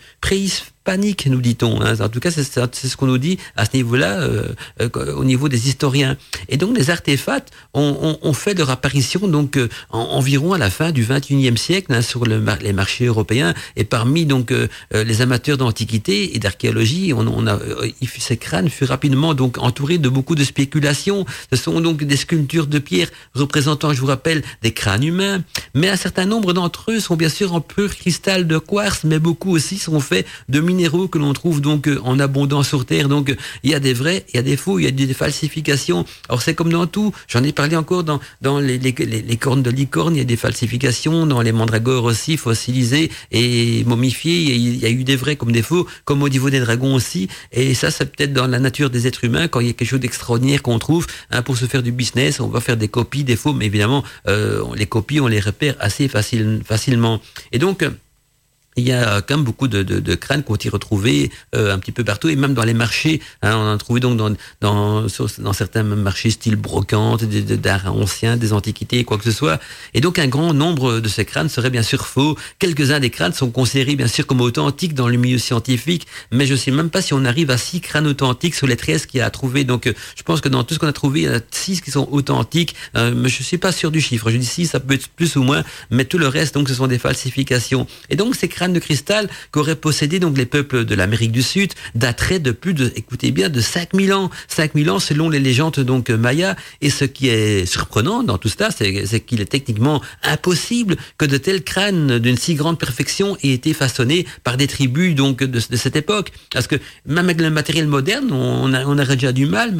panique, nous dit-on. Hein. En tout cas, c'est ce qu'on nous dit à ce niveau-là, euh, euh, au niveau des historiens. Et donc, les artefacts ont, ont, fait leur apparition donc environ à la fin du 21e siècle hein, sur le, les marchés européens. Et parmi donc les amateurs d'antiquité et d'archéologie, on, on a, ces crânes furent rapidement donc entourés de beaucoup de spéculations. Ce sont donc des sculptures de pierre représentant, je vous rappelle, des crânes humains. Mais un certain nombre d'entre eux sont bien sûr en pur cristal de quartz, mais beaucoup aussi sont faits de minéraux que l'on trouve donc euh, en abondance sur Terre. Donc il y a des vrais, il y a des faux, il y a des falsifications. Alors c'est comme dans tout. J'en ai parlé encore dans, dans les, les, cornes de licorne, il y a des falsifications. Dans les mandragores aussi, fossilisés et momifiés, il y a eu des vrais comme des faux, comme au niveau des dragons aussi. Et ça, c'est peut-être dans la nature des êtres humains, quand il y a quelque chose d'extraordinaire qu'on trouve, hein, pour se faire du business, on va faire des copies, des faux, mais évidemment, euh, les copies, on les repère assez facile, facilement. Et donc, il y a quand même beaucoup de, de, de crânes qu'on y retrouvé euh, un petit peu partout et même dans les marchés. Hein, on en a trouvé donc dans, dans, dans certains marchés style brocante, d'art ancien, des antiquités, quoi que ce soit. Et donc un grand nombre de ces crânes seraient bien sûr faux. Quelques-uns des crânes sont considérés bien sûr comme authentiques dans le milieu scientifique, mais je sais même pas si on arrive à six crânes authentiques sur les 13 qu'il y a à trouver. Donc euh, je pense que dans tout ce qu'on a trouvé, il y en a six qui sont authentiques, euh, mais je suis pas sûr du chiffre. Je dis six, ça peut être plus ou moins, mais tout le reste donc ce sont des falsifications. Et donc ces crânes de cristal qu'auraient possédé donc les peuples de l'Amérique du Sud dateraient de plus de, écoutez bien, de 5000 ans. 5000 ans selon les légendes donc mayas. Et ce qui est surprenant dans tout cela, c'est qu'il est techniquement impossible que de tels crânes d'une si grande perfection aient été façonnés par des tribus donc de, cette époque. Parce que même avec le matériel moderne, on, a, on aurait déjà du mal,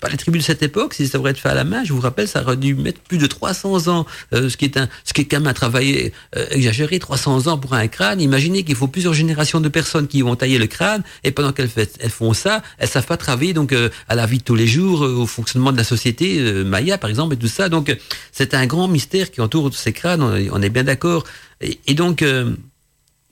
par les tribus de cette époque, si ça aurait été fait à la main, je vous rappelle, ça aurait dû mettre plus de 300 ans, euh, ce qui est un, ce qui est quand même un travail euh, exagéré, 300 ans pour un crâne. Imaginez qu'il faut plusieurs générations de personnes qui vont tailler le crâne et pendant qu'elles elles font ça, elles savent pas travailler donc euh, à la vie de tous les jours, euh, au fonctionnement de la société euh, Maya par exemple et tout ça. Donc c'est un grand mystère qui entoure ces crânes. On, est bien d'accord. Et, donc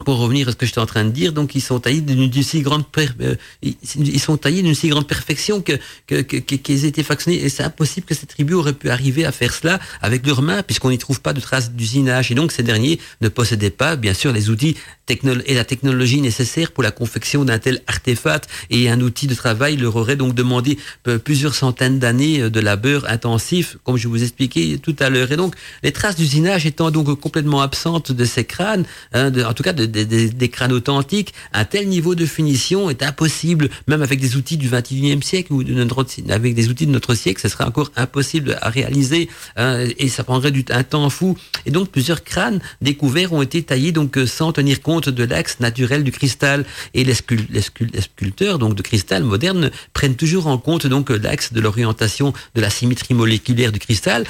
pour revenir à ce que j'étais en train de dire, donc ils sont taillés d'une si grande euh, ils sont taillés d'une si grande perfection que qu'ils aient été façonnés et c'est impossible que ces tribus auraient pu arriver à faire cela avec leurs mains puisqu'on n'y trouve pas de traces d'usinage. Et donc ces derniers ne possédaient pas bien sûr les outils et la technologie nécessaire pour la confection d'un tel artefact et un outil de travail leur aurait donc demandé euh, plusieurs centaines d'années euh, de labeur intensif comme je vous expliquais tout à l'heure. Et donc les traces d'usinage étant donc complètement absentes de ces crânes hein, en tout cas de des, crânes authentiques, un tel niveau de finition est impossible, même avec des outils du 21e siècle ou de notre, avec des outils de notre siècle, ce serait encore impossible à réaliser hein, et ça prendrait du, un temps fou. Et donc plusieurs crânes découverts ont été taillés donc euh, sans tenir compte de l'axe naturel du cristal. Et les, sculpteurs donc de cristal modernes prennent toujours en compte donc l'axe de l'orientation de la symétrie moléculaire du cristal,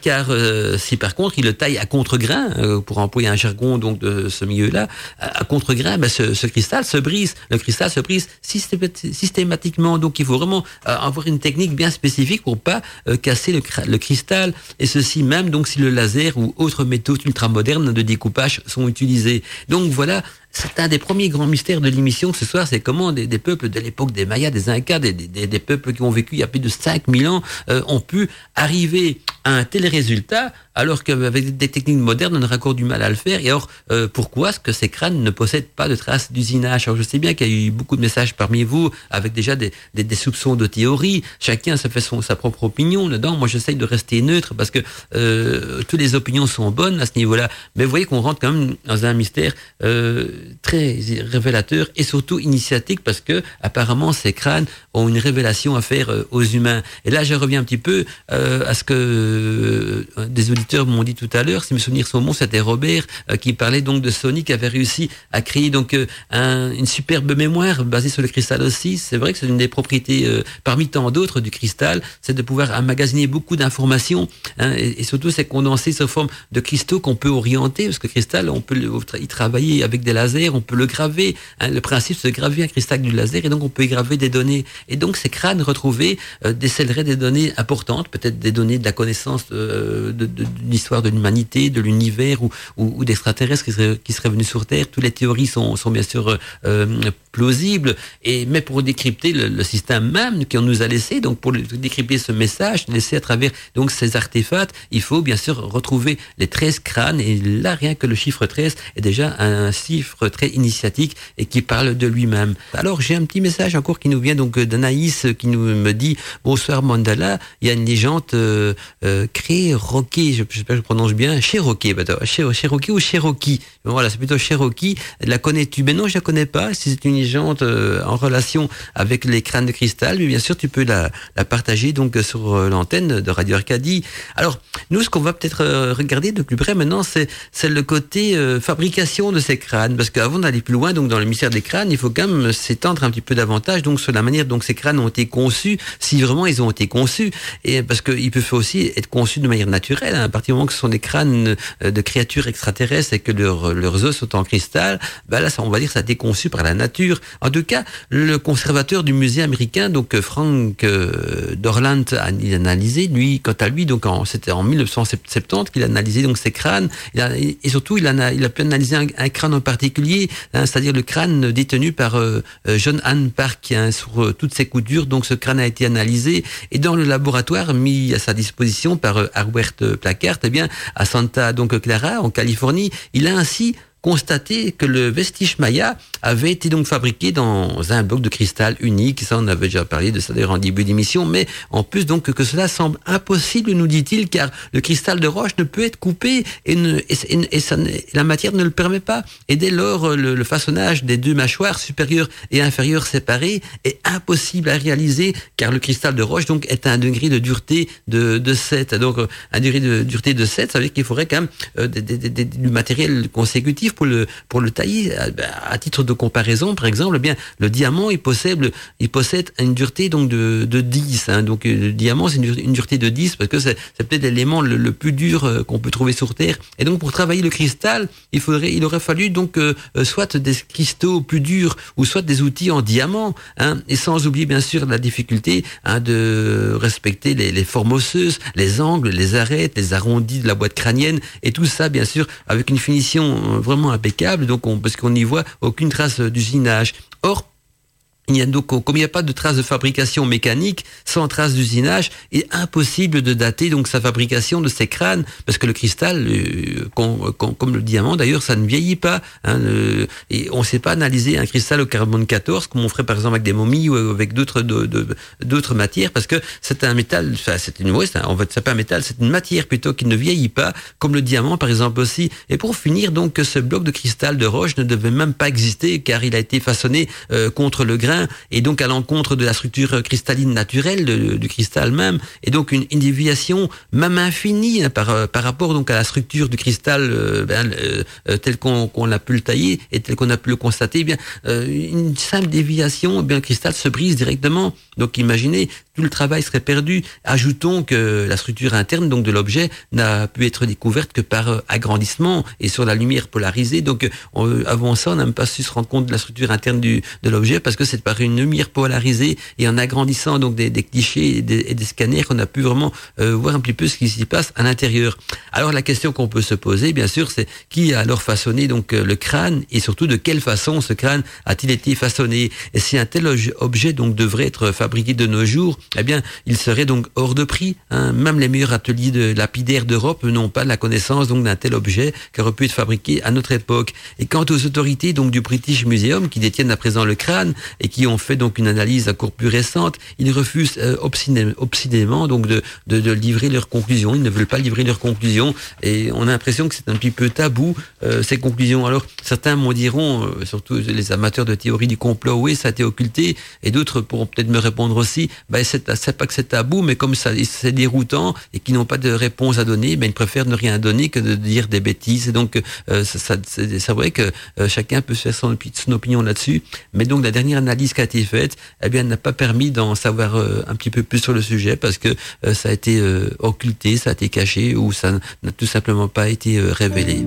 car euh, si par contre ils le taillent à contre-grain, euh, pour employer un jargon donc de ce milieu-là, à contre-grain, ben ce, cristal se brise. Le cristal se brise systématiquement. Donc il faut vraiment euh, avoir une technique bien spécifique pour pas euh, casser le, cristal. Et ceci même donc si le laser ou autres métaux ultramodernes de découpage sont utilisés. Donc voilà c'est un des premiers grands mystères de l'émission ce soir, c'est comment des, peuples de l'époque des Mayas, des Incas, des, des, peuples qui ont vécu il y a plus de 5000 ans, euh, ont pu arriver à un tel résultat, alors qu'avec des techniques modernes, on aurait encore du mal à le faire. Et alors, euh, pourquoi est-ce que ces crânes ne possèdent pas de traces d'usinage? Alors, je sais bien qu'il y a eu beaucoup de messages parmi vous, avec déjà des, soupçons de théorie. Chacun se fait son, sa propre opinion dedans. Moi, j'essaye de rester neutre, parce que euh, toutes les opinions sont bonnes à ce niveau-là. Mais vous voyez qu'on rentre quand même dans un mystère... Euh, très révélateur et surtout initiatique parce que apparemment ces crânes ont une révélation à faire euh, aux humains. Et là, je reviens un petit peu euh, à ce que euh, des auditeurs m'ont dit tout à l'heure. Si mes souvenirs sont bons, c'était Robert qui parlait donc de Sony qui avait réussi à créer donc une superbe mémoire basée sur le cristal aussi. C'est vrai que c'est une des propriétés parmi tant d'autres du cristal, c'est de pouvoir emmagasiner beaucoup d'informations hein, et, surtout c'est condenser sous forme de cristaux qu'on peut orienter parce que cristal, on peut y travailler avec des lasers on peut le graver. Hein, le principe, c'est de graver un cristal du laser et donc on peut y graver des données. Et donc ces crânes retrouvés euh, des données importantes, peut-être des données de la connaissance euh, de, l'histoire de l'humanité, de l'univers ou, d'extraterrestres qui seraient, venus sur Terre. Toutes les théories sont, bien sûr euh, plausible, et mais pour décrypter le, système même qu'on nous a laissé, donc pour décrypter ce message, laisser à travers donc ces artefacts, il faut bien sûr retrouver les 13 crânes, et là rien que le chiffre 13 est déjà un chiffre très initiatique et qui parle de lui-même. Alors j'ai un petit message encore qui nous vient donc d'Anaïs qui nous me dit bonsoir Mandala, il y a une légende euh, euh, créée Rocky, je, sais pas je prononce bien, Cherokee, Cherokee ou Cherokee. Voilà, c'est plutôt Cherokee. La connais-tu? Mais non, je la connais pas. C'est une euh, en relation avec les crânes de cristal, mais bien sûr, tu peux la, partager donc sur euh, l'antenne de Radio Arcadie. Alors, nous, ce qu'on va peut-être euh, regarder de plus près maintenant, c'est le côté fabrication de ces crânes, parce qu'avant d'aller plus loin, donc dans le mystère des crânes, il faut quand même s'étendre un petit peu davantage donc sur la manière dont ces crânes ont été conçus, si vraiment ils ont été conçus, et parce qu'ils peuvent aussi être conçus de manière naturelle, hein, à partir du moment que ce sont des crânes de créatures extraterrestres et que leur leurs os sont en cristal, ben là, ça, on va dire, ça a été conçu par la nature. En tout cas, le conservateur du musée américain, donc euh, Frank euh, Dorland, a analysé, lui, quant à lui, donc c'était en 1970 qu'il a analysé donc ces crânes, et surtout, il a, il a pu analyser un, crâne en particulier, hein, c'est-à-dire le crâne détenu par euh, John Anne Park hein, sur toutes ses coutures. Donc, ce crâne a été analysé et dans le laboratoire mis à sa disposition par Harbert Placard, eh bien, à Santa donc Clara, en Californie, il a ainsi constaté que le vestige maya avait été donc fabriqué dans un bloc de cristal unique. Ça, on avait déjà parlé de ça d'ailleurs en début d'émission, mais en plus donc que cela semble impossible, nous dit-il, car le cristal de roche ne peut être coupé et, ne, et, ça, la matière ne le permet pas. Et dès lors, le, façonnage des deux mâchoires supérieures et inférieures séparées est impossible à réaliser, car le cristal de roche donc est à un degré de dureté de, de 7. Donc un degré de dureté de 7, ça veut dire qu'il faudrait quand même euh, du matériel consécutif pour le pour le tailler. À, titre de comparaison, par exemple, eh bien le diamant il possède il possède une dureté donc de, de 10. Hein. donc euh, le diamant c'est une, dureté de 10 parce que c'est peut-être l'élément le, plus dur euh, qu'on peut trouver sur Terre. Et donc pour travailler le cristal, il faudrait il aurait fallu donc euh, soit des cristaux plus durs ou soit des outils en diamant. Hein, et sans oublier bien sûr la difficulté hein, de respecter les, les formes osseuses, les angles, les arêtes, les arrondis de la boîte crânienne et tout ça bien sûr avec une finition vraiment impeccable, donc on, parce qu'on n'y voit aucune d'usinage. Or, il y a donc, comme il n'y a pas de traces de fabrication mécanique, sans trace d'usinage, il est impossible de dater donc sa fabrication de ces crânes, parce que le cristal, euh, comme le diamant d'ailleurs, ça ne vieillit pas. Hein, et on ne sait pas analyser un cristal au carbone 14, comme on ferait par exemple avec des momies ou avec d'autres d'autres matières, parce que c'est un métal, enfin c'est une, ouais, en fait c'est pas un métal, c'est une matière plutôt qui ne vieillit pas, comme le diamant par exemple aussi. Et pour finir donc, ce bloc de cristal de roche ne devait même pas exister, car il a été façonné euh, contre le grain et donc à l'encontre de la structure cristalline naturelle du cristal même, et donc une, déviation même infinie hein, par, euh, par rapport donc à la structure du cristal euh, ben, euh, tel qu'on a pu le tailler et tel qu'on a pu le constater. Eh bien une simple déviation, eh bien le cristal se brise directement. Donc imaginez tout le travail serait perdu. Ajoutons que la structure interne donc de l'objet n'a pu être découverte que par agrandissement et sur la lumière polarisée. Donc avant ça, on n'a même pas su se rendre compte de la structure interne du, de l'objet parce que c'est par une lumière polarisée et en agrandissant donc des, clichés et des, scanners qu'on a pu vraiment euh, voir un petit peu ce qui s'y passe à l'intérieur. Alors la question qu'on peut se poser, bien sûr, c'est qui a alors façonné donc euh, le crâne et surtout de quelle façon ce crâne a-t-il été façonné? Et si un tel objet donc devrait être fabriqué de nos jours, eh bien, il serait donc hors de prix. Hein. Même les meilleurs ateliers de lapidaires d'Europe n'ont pas la connaissance donc d'un tel objet qui aurait pu être fabriqué à notre époque. Et quant aux autorités donc du British Museum qui détiennent à présent le crâne et qui ont fait donc une analyse à court plus récente, ils refusent euh, obstinément donc de, de, livrer leurs conclusions. Ils ne veulent pas livrer leurs conclusions et on a l'impression que c'est un petit peu tabou euh, ces conclusions. Alors certains m'en diront, euh, surtout les amateurs de théorie du complot, oui ça a été occulté, et d'autres pourront peut-être me répondre aussi, ben c'est pas que c'est tabou, mais comme c'est déroutant et qu'ils n'ont pas de réponse à donner, ben ils préfèrent ne rien donner que de dire des bêtises. Donc ça, ça c'est vrai que chacun peut faire son, opinion là-dessus, mais donc la dernière analyse qui a été faite, eh bien, n'a pas permis d'en savoir euh, un petit peu plus sur le sujet parce que euh, ça a été euh, occulté, ça a été caché ou ça n'a tout simplement pas été révélé.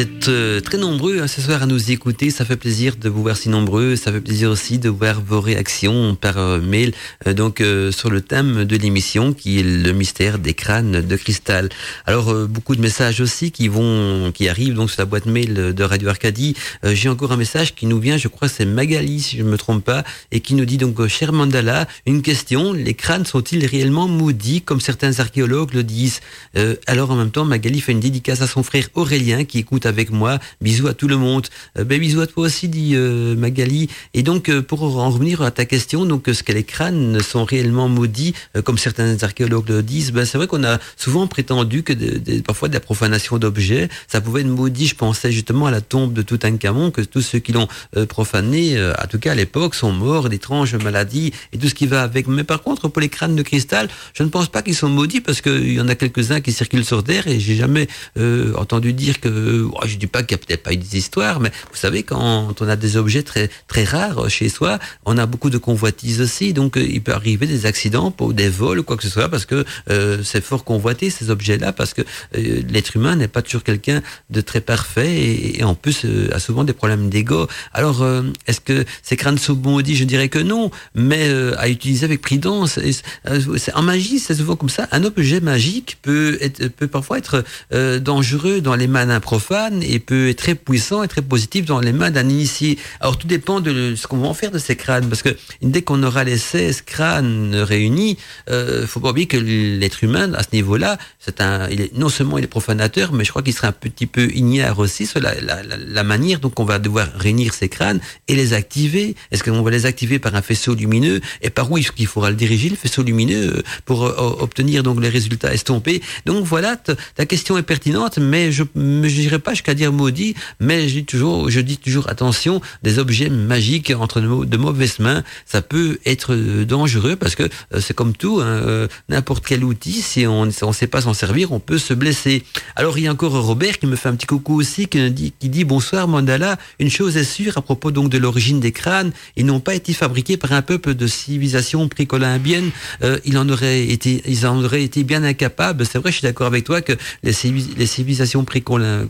Êtes euh, très nombreux hein, ce soir à nous écouter. Ça fait plaisir de vous voir si nombreux. Ça fait plaisir aussi de voir vos réactions par euh, mail. Euh, donc sur le thème de l'émission qui est le mystère des crânes de cristal. Alors beaucoup de messages aussi qui vont, qui arrivent donc sur la boîte mail de Radio Arcadie. J'ai encore un message qui nous vient, je crois c'est Magali si je ne me trompe pas, et qui nous dit donc cher Mandala, une question les crânes sont-ils réellement maudits comme certains archéologues le disent? Alors en même temps Magali fait une dédicace à son frère Aurélien qui écoute avec moi. Bisous à tout le monde. Euh, ben, bisous à toi aussi, dit euh, Magali. Et donc, euh, pour en revenir à ta question, donc, est-ce que les crânes sont réellement maudits, comme certains archéologues le disent ben, C'est vrai qu'on a souvent prétendu que parfois de la profanation d'objets, ça pouvait être maudit. Je pensais justement à la tombe de Toutankhamon, que tous ceux qui l'ont profané, en tout cas à l'époque, sont morts d'étranges maladies et tout ce qui va avec. Mais par contre, pour les crânes de cristal, je ne pense pas qu'ils sont maudits parce qu'il y en a quelques-uns qui circulent sur Terre et j'ai jamais entendu dire que je je dis pas qu'il n'y a peut-être pas eu des histoires, mais vous savez, quand on a des objets très, très rares chez soi, on a beaucoup de convoitises aussi, donc euh, il peut arriver des accidents, pour des vols quoi que ce soit, parce que euh, c'est fort convoité ces objets-là, parce que euh, l'être humain n'est pas toujours quelqu'un de très parfait et, en plus a souvent des problèmes d'ego. Alors, est-ce que ces crânes sont maudits Je dirais que non, mais à utiliser avec prudence. En magie, c'est souvent comme ça. Un objet magique peut, être, peut parfois être dangereux dans les mains d'un profane et peut être très puissant et très positif dans les mains d'un initié. Alors tout dépend de ce qu'on va en faire de ces crânes, parce que dès qu'on aura les 16 crânes réunis, euh, faut pas oublier que l'être humain, à ce niveau-là, c'est un, non seulement il est profanateur, mais je crois qu'il serait un petit peu ignare aussi sur la, manière dont on va devoir réunir ces crânes et les activer. Est-ce qu'on va les activer par un faisceau lumineux? Et par où il faudra le diriger, le faisceau lumineux, pour euh, obtenir donc les résultats estompés? Donc voilà, ta question est pertinente, mais je ne dirais pas jusqu'à dire maudit, mais je dis toujours, je dis toujours attention, des objets magiques entre de mauvaises mains, ça peut être euh, dangereux parce que euh, c'est comme tout, hein, euh, n'importe quel outil, si on ne sait pas s'en servir, on peut se blesser. Alors il y a encore Robert qui me fait un petit coucou aussi, qui dit, qui dit bonsoir Mandala, une chose est sûre à propos donc de l'origine des crânes, ils n'ont pas été fabriqués par un peuple de civilisation précolombienne, euh, en aurait été, ils en auraient été bien incapables. C'est vrai, je suis d'accord avec toi que les, les civilisations précolombiennes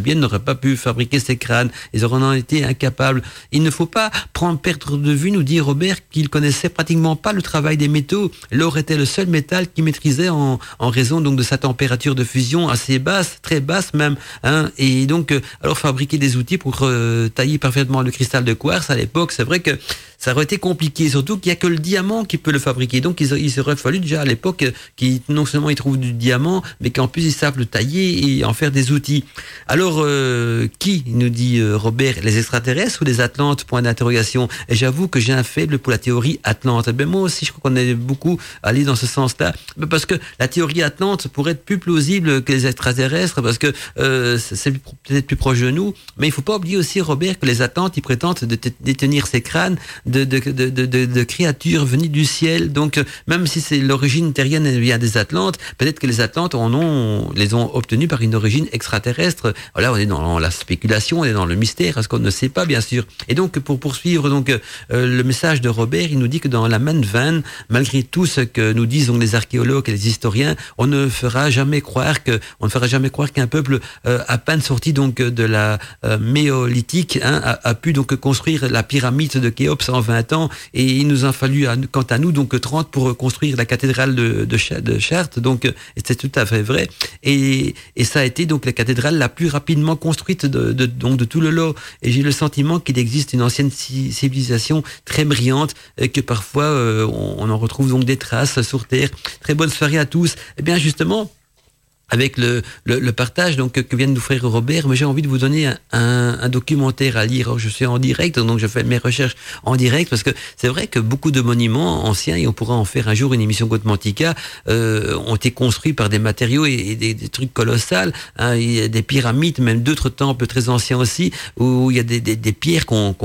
bien n'auraient pas pu fabriquer ces crânes. Ils auraient en été incapables. Il ne faut pas prendre perdre de vue, nous dit Robert, qu'il connaissait pratiquement pas le travail des métaux. L'or était le seul métal qu'il maîtrisait en, raison donc de sa température de fusion assez basse, très basse même. Hein. Et donc, euh, alors fabriquer des outils pour euh, tailler parfaitement le cristal de quartz à l'époque, c'est vrai que ça aurait été compliqué, surtout qu'il n'y a que le diamant qui peut le fabriquer. Donc il, aurait fallu déjà à l'époque qu'ils non seulement ils trouvent du diamant, mais qu'en plus ils savent le tailler et en faire des outils. Alors euh, qui, nous dit euh, Robert, les extraterrestres ou les Atlantes? Point d'interrogation. Et j'avoue que j'ai un faible pour la théorie Atlante. Ben moi aussi, je crois qu'on est beaucoup allé dans ce sens-là, parce que la théorie Atlante pourrait être plus plausible que les extraterrestres, parce que euh, c'est peut-être plus proche de nous. Mais il faut pas oublier aussi, Robert, que les Atlantes, ils prétendent détenir ces crânes de, créatures venues du ciel. Donc, même si c'est l'origine terrienne vient des Atlantes, peut-être que les Atlantes en ont, les ont obtenus par une origine extraterrestre. Voilà, on est dans la spéculation, on est dans le mystère, parce qu'on ne sait pas, bien sûr. Et donc, pour poursuivre donc euh, le message de Robert, il nous dit que dans la main vanne, malgré tout ce que nous disent les archéologues et les historiens, on ne fera jamais croire que, on ne fera jamais croire qu'un peuple euh, à peine sorti donc de la euh, méolithique hein, a, pu donc construire la pyramide de Khéops 20 ans et il nous a fallu, quant à nous, donc 30 pour construire la cathédrale de, Chartres. Donc, c'est tout à fait vrai. Et, et, ça a été donc la cathédrale la plus rapidement construite de, donc de tout le lot. Et j'ai le sentiment qu'il existe une ancienne civilisation très brillante et que parfois euh, on, on en retrouve donc des traces sur Terre. Très bonne soirée à tous. Et eh bien justement, avec le, le, partage donc que vient de nous faire Robert, mais j'ai envie de vous donner un, documentaire à lire. Je suis en direct, donc je fais mes recherches en direct parce que c'est vrai que beaucoup de monuments anciens, et on pourra en faire un jour une émission Gotmantica, euh, ont été construits par des matériaux et, des, trucs colossales. Hein. Il y a des pyramides, même d'autres temples très anciens aussi, où il y a des, des, pierres qu'on,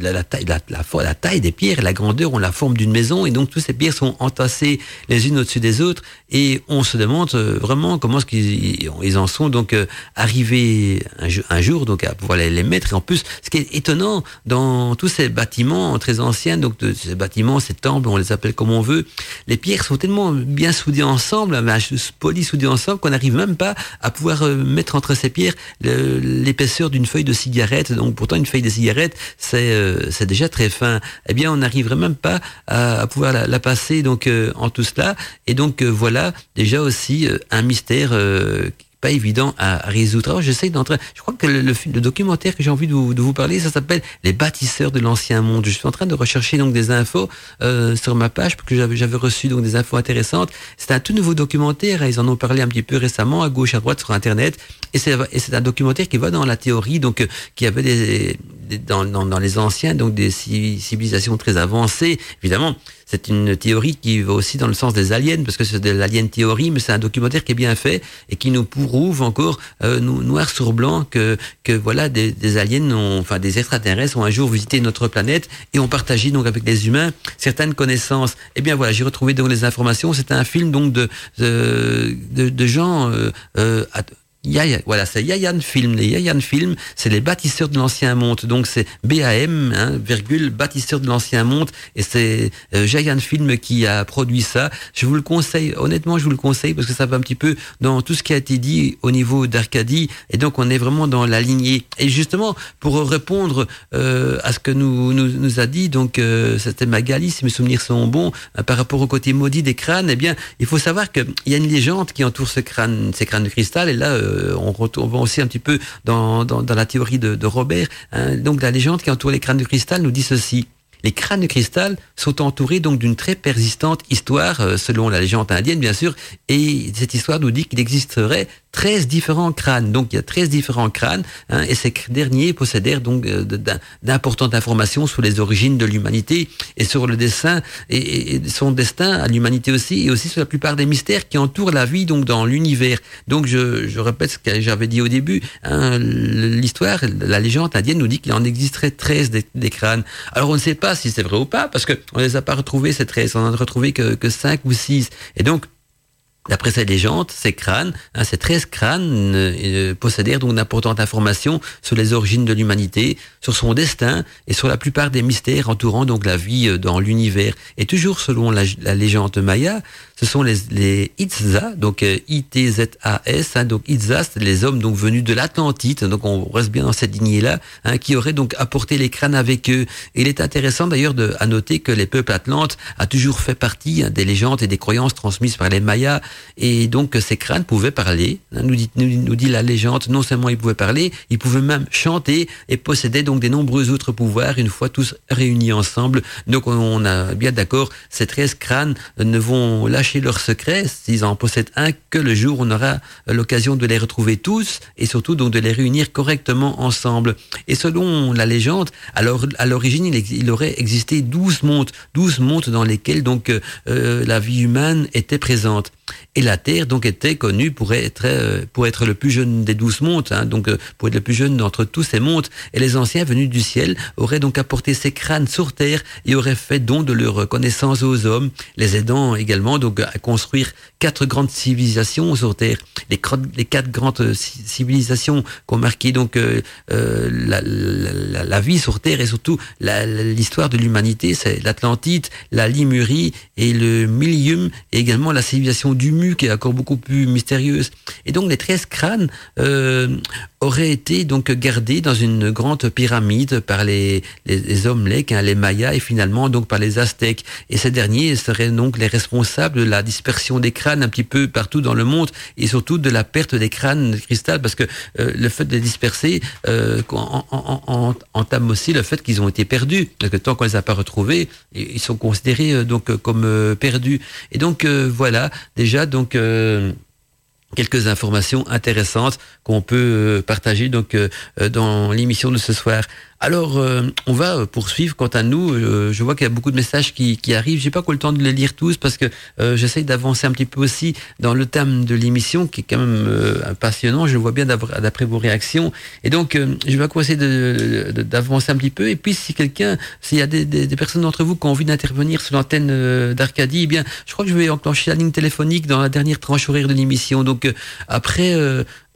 la, taille, la, des pierres, la grandeur ont la forme d'une maison, et donc toutes ces pierres sont entassées les unes au-dessus des autres, et on se demande euh, vraiment comment comment est-ce qu'ils ils en sont donc arrivés un, jour donc à pouvoir les, mettre. Et en plus, ce qui est étonnant dans tous ces bâtiments très anciens, donc ces bâtiments, ces temples, on les appelle comme on veut, les pierres sont tellement bien soudées ensemble, polies soudées ensemble, qu'on n'arrive même pas à pouvoir mettre entre ces pierres l'épaisseur d'une feuille de cigarette. Donc pourtant une feuille de cigarette, c'est c'est déjà très fin. Eh bien, on n'arriverait même pas à, pouvoir la, passer donc en tout cela. Et donc voilà déjà aussi un mystère pas évident à résoudre. Alors j'essaie d'entrer. Je crois que le, documentaire que j'ai envie de vous, parler, ça s'appelle Les bâtisseurs de l'ancien monde. Je suis en train de rechercher donc des infos euh, sur ma page parce que j'avais reçu des infos intéressantes. C'est un tout nouveau documentaire. Hein. Ils en ont parlé un petit peu récemment à gauche à droite sur internet. Et c'est et c'est un documentaire qui va dans la théorie donc euh, qui avait des, dans, dans, dans les anciens donc des civilisations très avancées. Évidemment, c'est une théorie qui va aussi dans le sens des aliens, parce que c'est de l'alien théorie, mais c'est un documentaire qui est bien fait et qui nous prouve encore euh, noir sur blanc que que voilà des, des aliens, ont, enfin des extraterrestres ont un jour visité notre planète et ont partagé donc avec les humains certaines connaissances. Eh bien voilà, j'ai retrouvé donc les informations. C'est un film donc de de, de, gens euh, euh, Yaya, voilà, c'est Yayan Film. Les Yayan Film, c'est les bâtisseurs de l'ancien monde. Donc c'est BAM, hein, virgule, bâtisseurs de l'ancien monde. Et c'est euh, Yayan Film qui a produit ça. Je vous le conseille, honnêtement, je vous le conseille parce que ça va un petit peu dans tout ce qui a été dit au niveau d'Arcadie. Et donc on est vraiment dans la lignée. Et justement, pour répondre euh, à ce que nous, nous, nous a dit, donc euh, c'était Magali, si mes souvenirs sont bons, euh, par rapport au côté maudit des crânes, eh bien, il faut savoir qu'il y a une légende qui entoure ce crâne, ces crânes de cristal. Et là, euh, on retrouve aussi un petit peu dans, dans, la théorie de, de Robert. Hein. Donc la légende qui entoure les crânes de cristal nous dit ceci. Les crânes de cristal sont entourés donc d'une très persistante histoire, euh, selon la légende indienne bien sûr, et cette histoire nous dit qu'il existerait 13 différents crânes. Donc il y a 13 différents crânes, hein, et ces derniers possédèrent donc euh, d'importantes informations sur les origines de l'humanité et sur le dessin et, son destin à l'humanité aussi, et aussi sur la plupart des mystères qui entourent la vie donc dans l'univers. Donc je, je, répète ce que j'avais dit au début, hein, l'histoire, la légende indienne nous dit qu'il en existerait 13 des, des crânes. Alors on ne sait pas si c'est vrai ou pas, parce qu'on les a pas retrouvés, ces 13, on en a retrouvé que, que 5 ou 6. Et donc, D'après ces légendes, ces crânes, hein, ces 13 crânes euh, possédèrent donc d'importantes informations sur les origines de l'humanité, sur son destin et sur la plupart des mystères entourant donc la vie euh, dans l'univers. Et toujours selon la, légende maya, ce sont les, les Itzza, donc euh, I-T-Z-A-S, hein, donc Itzza, c'est les hommes donc venus de l'Atlantide, donc on reste bien dans cette lignée-là, hein, qui auraient donc apporté les crânes avec eux. Il est intéressant d'ailleurs de, à noter que les peuples atlantes a toujours fait partie hein, des légendes et des croyances transmises par les Mayas, et donc ces crânes pouvaient parler, hein, nous, dit, nous, dit la légende, non seulement ils pouvaient parler, ils pouvaient même chanter et possédaient donc des nombreux autres pouvoirs une fois tous réunis ensemble. Donc on a bien d'accord, ces 13 crânes ne vont lâcher leurs secrets, s'ils en possèdent un, que le jour on aura l'occasion de les retrouver tous et surtout donc de les réunir correctement ensemble. Et selon la légende, alors à l'origine, il, aurait existé douze mondes, douze mondes dans lesquels donc euh, la vie humaine était présente. Et la Terre donc était connue pour être euh, pour être le plus jeune des douze mondes, hein, donc euh, pour être le plus jeune d'entre tous ces mondes. Et les anciens venus du ciel auraient donc apporté ces crânes sur Terre et auraient fait don de leur connaissance aux hommes, les aidant également donc à construire quatre grandes civilisations sur Terre. Les, les quatre grandes euh, civilisations qui ont marqué donc la, la, la, vie sur Terre et surtout l'histoire de l'humanité, c'est l'Atlantide, la Limurie et le Milium, et également la civilisation du Mu qui est encore beaucoup plus mystérieuse. Et donc les 13 crânes euh, auraient été donc gardés dans une grande pyramide par les, les, hommes hein, les Mayas et finalement donc par les Aztèques. Et ces derniers seraient donc les responsables de la dispersion des crânes un petit peu partout dans le monde et surtout de la perte des crânes de cristal parce que euh, le fait de les disperser euh, entame aussi le fait qu'ils ont été perdus. Parce que tant qu'on les a pas retrouvés, ils sont considérés euh, donc comme euh, perdus. Et donc voilà, déjà donc quelques informations intéressantes qu'on peut partager donc dans l'émission de ce soir. Alors, euh, on va poursuivre. Quant à nous, euh, je vois qu'il y a beaucoup de messages qui, qui arrivent. J'ai pas eu le temps de les lire tous parce que euh, j'essaye d'avancer un petit peu aussi dans le thème de l'émission qui est quand même passionnant. Je vois bien d'après vos réactions. Et donc, je vais essayer d'avancer un petit peu. Et puis, si quelqu'un, s'il y a des, des, des personnes d'entre vous qui ont envie d'intervenir sur l'antenne d'Arcadie, eh bien, je crois que je vais enclencher la ligne téléphonique dans la dernière tranche horaire de l'émission. Donc, après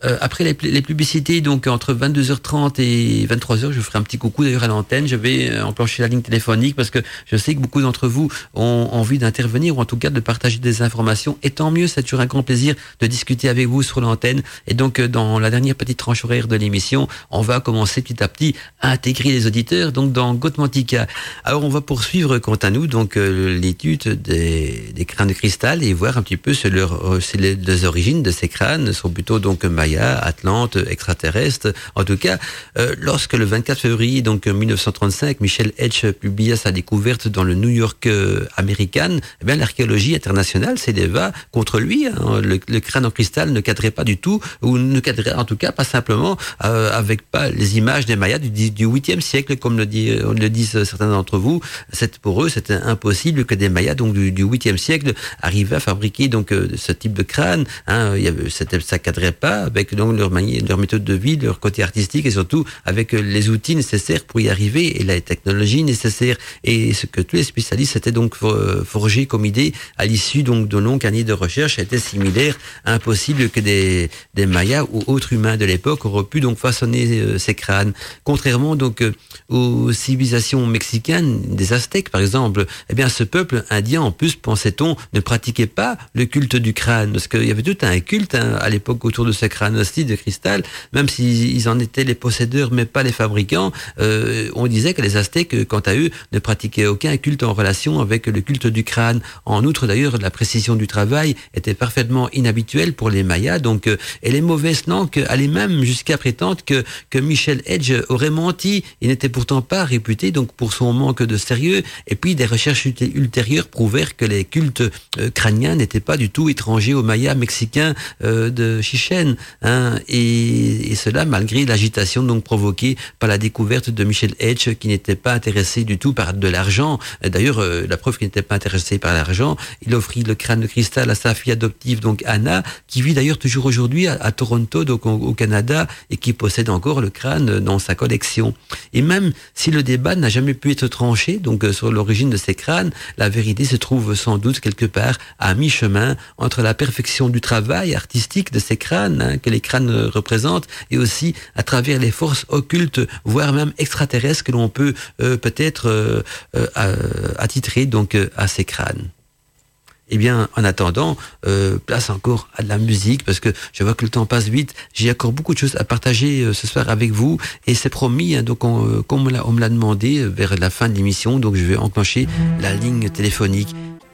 euh, après les, les, publicités, donc entre 22h30 et 23h, je ferai un petit coucou d'ailleurs à l'antenne. Je vais euh, enclencher la ligne téléphonique parce que je sais que beaucoup d'entre vous ont envie d'intervenir ou en tout cas de partager des informations. Et tant mieux, c'est toujours un grand plaisir de discuter avec vous sur l'antenne. Et donc, euh, dans la dernière petite tranche horaire de l'émission, on va commencer petit à petit à intégrer les auditeurs donc dans Gotmantica. Alors, on va poursuivre quant à nous donc l'étude des, des, crânes de cristal et voir un petit peu sur leur, les, les origines de ces crânes sont plutôt donc Atlante, extraterrestre. En tout cas, euh, lorsque le 24 février donc 1935, Michel Hedge publia sa découverte dans le New York euh, American, eh bien l'archéologie internationale s'éleva contre lui. Hein. Le, crâne en cristal ne cadrait pas du tout, ou ne cadrait en tout cas pas simplement euh, avec les images des Mayas du, du 8e siècle, comme le, disent certains d'entre vous. C'est pour eux, c'était impossible que des Mayas donc du, du 8e siècle arrivaient à fabriquer donc ce type de crâne. Hein. Il ça cadrait pas avec donc leur, leur méthode de vie, leur côté artistique et surtout avec euh, les outils nécessaires pour y arriver et la technologie nécessaire. Et ce que tous les spécialistes étaient donc euh, forgés comme idée à l'issue donc de longues années de recherche était similaire, impossible que des, des Mayas ou autres humains de l'époque auraient pu donc façonner euh, ces crânes. Contrairement donc aux civilisations mexicaines, des Aztèques par exemple, eh bien ce peuple indien en plus pensait-on ne pratiquait pas le culte du crâne parce qu'il y avait tout un culte hein, à l'époque autour de ces crânes de cristal, même s'ils en étaient les possédeurs mais pas les fabricants, euh, on disait que les Aztèques, quant à eux, ne pratiquaient aucun culte en relation avec le culte du crâne. En outre, d'ailleurs, la précision du travail était parfaitement inhabituelle pour les Mayas, donc euh, et les mauvaises langues allaient même jusqu'à prétendre que, que Michel Edge aurait menti. Il n'était pourtant pas réputé donc pour son manque de sérieux. Et puis des recherches ultérieures prouvèrent que les cultes euh, crâniens n'étaient pas du tout étrangers aux Mayas mexicains de Chichen. Hein, et, cela malgré l'agitation donc provoquée par la découverte de Michel Hedge qui n'était pas intéressé du tout par de l'argent. D'ailleurs, euh, la preuve qu'il n'était pas intéressé par l'argent, il offrit le crâne de cristal à sa fille adoptive donc Anna, qui vit d'ailleurs toujours aujourd'hui à, Toronto donc au, Canada et qui possède encore le crâne dans sa collection. Et même si le débat n'a jamais pu être tranché donc euh, sur l'origine de ces crânes, la vérité se trouve sans doute quelque part à mi-chemin entre la perfection du travail artistique de ces crânes hein, les crânes représentent, et aussi à travers les forces occultes, voire même extraterrestres que l'on peut euh, peut-être euh, euh, attitrer donc à ces crânes. Eh bien, en attendant, place encore à de la musique parce que je vois que le temps passe vite. J'ai encore beaucoup de choses à partager ce soir avec vous et c'est promis. Hein, donc, comme on me l'a demandé vers la fin de l'émission, donc je vais enclencher la ligne téléphonique.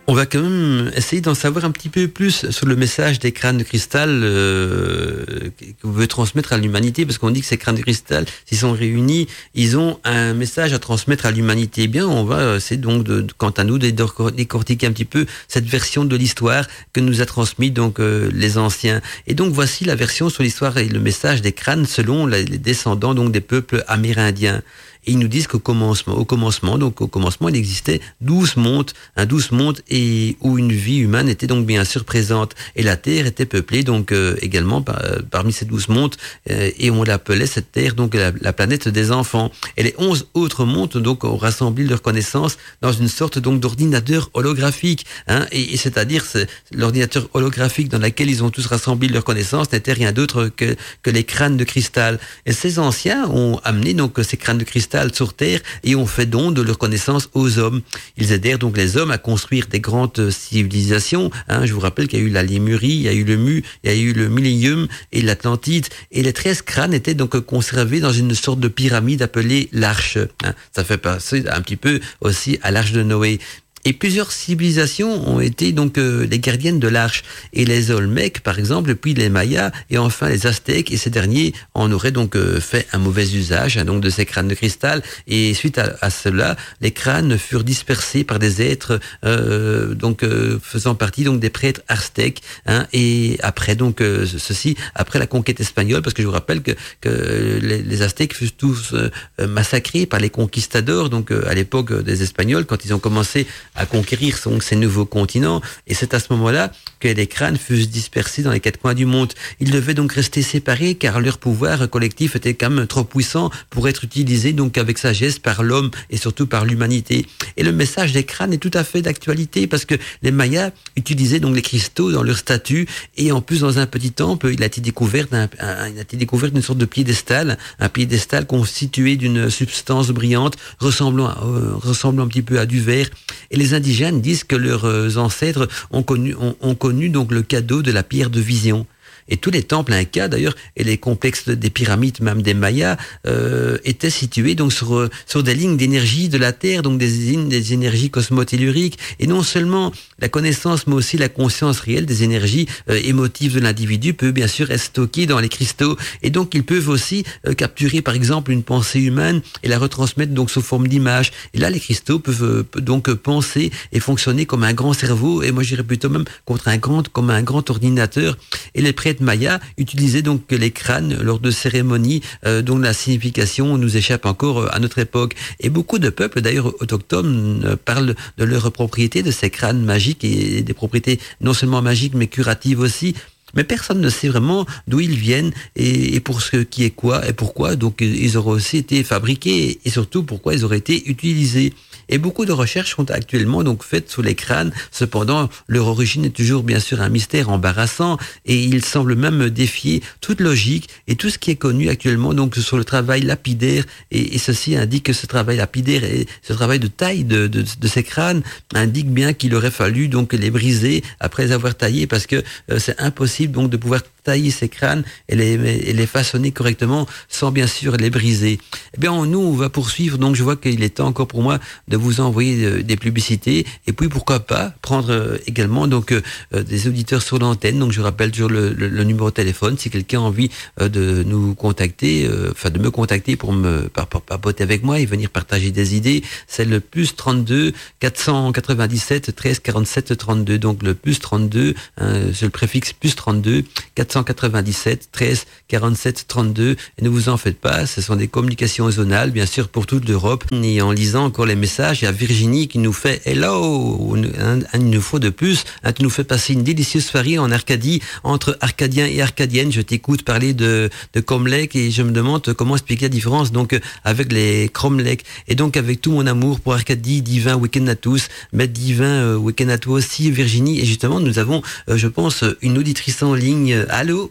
On va quand même essayer d'en savoir un petit peu plus sur le message des crânes de cristal euh, que vous voulez transmettre à l'humanité, parce qu'on dit que ces crânes de cristal, s'ils sont réunis, ils ont un message à transmettre à l'humanité. Eh bien, on va essayer donc, de, quant à nous, de décortiquer un petit peu cette version de l'histoire que nous a transmis donc euh, les anciens. Et donc, voici la version sur l'histoire et le message des crânes selon les descendants donc des peuples amérindiens. Et ils nous disent qu'au commencement, au commencement, donc au commencement, il existait douze mondes, un douze mondes et où une vie humaine était donc bien sûr présente. Et la Terre était peuplée donc euh, également par, euh, parmi ces douze mondes euh, et on l'appelait cette Terre donc la, planète des enfants. Et les onze autres mondes donc ont rassemblé leurs connaissances dans une sorte donc d'ordinateur holographique. Hein, et, c'est-à-dire l'ordinateur holographique dans lequel ils ont tous rassemblé leurs connaissances n'était rien d'autre que, que les crânes de cristal. Et ces anciens ont amené donc ces crânes de cristal sur Terre et ont fait don de leur connaissance aux hommes. Ils aidèrent donc les hommes à construire des grandes civilisations. Hein. je vous rappelle qu'il y a eu la Lémurie, il y a eu le Mu, il y a eu le Millénium et l'Atlantide. Et les 13 crânes étaient donc conservés dans une sorte de pyramide appelée l'Arche. Hein. Ça fait passer un petit peu aussi à l'Arche de Noé. Et plusieurs civilisations ont été donc euh, les gardiennes de l'arche. Et les Olmecs, par exemple, puis les Mayas, et enfin les Aztèques. Et ces derniers en auraient donc euh, fait un mauvais usage hein, donc de ces crânes de cristal. Et suite à, cela, les crânes furent dispersés par des êtres euh, donc faisant partie donc des prêtres aztèques. Hein, et après donc ceci, après la conquête espagnole, parce que je vous rappelle que, que les, les Aztèques furent tous massacrés par les conquistadors. Donc à l'époque des Espagnols, quand ils ont commencé à conquérir donc, ces nouveaux continents. Et c'est à ce moment-là que les crânes fussent dispersés dans les quatre coins du monde. Ils devaient donc rester séparés car leur pouvoir collectif était quand même trop puissant pour être utilisé donc avec sagesse par l'homme et surtout par l'humanité. Et le message des crânes est tout à fait d'actualité parce que les Mayas utilisaient donc les cristaux dans leur statue et en plus dans un petit temple, il a été découvert il a été découvert une sorte de piédestal, un piédestal constitué d'une substance brillante ressemblant, euh, ressemblant un petit peu à du verre. Et les indigènes disent que leurs euh, ancêtres ont connu, ont connu donc le cadeau de la pierre de vision. Et tous les temples incas, d'ailleurs, et les complexes des pyramides, même des Mayas, euh, étaient situés donc sur, sur des lignes d'énergie de la Terre, donc des lignes des énergies cosmotelluriques. Et non seulement la connaissance, mais aussi la conscience réelle des énergies euh, émotives de l'individu peut bien sûr être stockée dans les cristaux. Et donc, ils peuvent aussi euh, capturer, par exemple, une pensée humaine et la retransmettre donc sous forme d'image. Et là, les cristaux peuvent donc penser et fonctionner comme un grand cerveau. Et moi, je dirais plutôt même contre un grand, comme un grand ordinateur. Et les prêtres Maya utilisait donc les crânes lors de cérémonies euh, dont la signification nous échappe encore euh, à notre époque. Et beaucoup de peuples, d'ailleurs autochtones, euh, parlent de leur propriété de ces crânes magiques et des propriétés non seulement magiques mais curatives aussi. Mais personne ne sait vraiment d'où ils viennent et, pour ce qui est quoi et pourquoi. Donc ils auraient aussi été fabriqués et surtout pourquoi ils auraient été utilisés. Et beaucoup de recherches sont actuellement donc faites sous les crânes. Cependant, leur origine est toujours bien sûr un mystère embarrassant et il semble même défier toute logique et tout ce qui est connu actuellement donc sur le travail lapidaire. Et, ceci indique que ce travail lapidaire et ce travail de taille de, de, ces crânes indique bien qu'il aurait fallu donc les briser après avoir taillé parce que euh, c'est impossible donc de pouvoir tailler ces crânes et les, les façonner correctement sans bien sûr les briser. Eh bien, nous, on va poursuivre. Donc, je vois qu'il est temps encore pour moi de vous envoyer euh, des publicités. Et puis, pourquoi pas prendre euh, également donc euh, des auditeurs sur l'antenne. Donc, je rappelle toujours le, le, numéro de téléphone si quelqu'un a envie de nous contacter, enfin de me contacter pour me papoter avec moi et venir partager des idées. C'est le plus 32 497 13 47 32. Donc, le plus 32, c'est le préfixe plus 32 497 197 13 47 32. Et ne vous en faites pas, ce sont des communications zonales, bien sûr, pour toute l'Europe. Et en lisant encore les messages, il y a Virginie qui nous fait Hello, un, il nous faut de plus. Hein, tu nous fais passer une délicieuse soirée en Arcadie entre Arcadiens et Arcadiennes. Je t'écoute parler de, de Comlec et je me demande comment expliquer la différence donc euh, avec les Cromlech. Et donc avec tout mon amour pour Arcadie, divin week-end à tous, mais divin euh, week-end à toi aussi Virginie. Et justement, nous avons, euh, je pense, une auditrice en ligne. Allô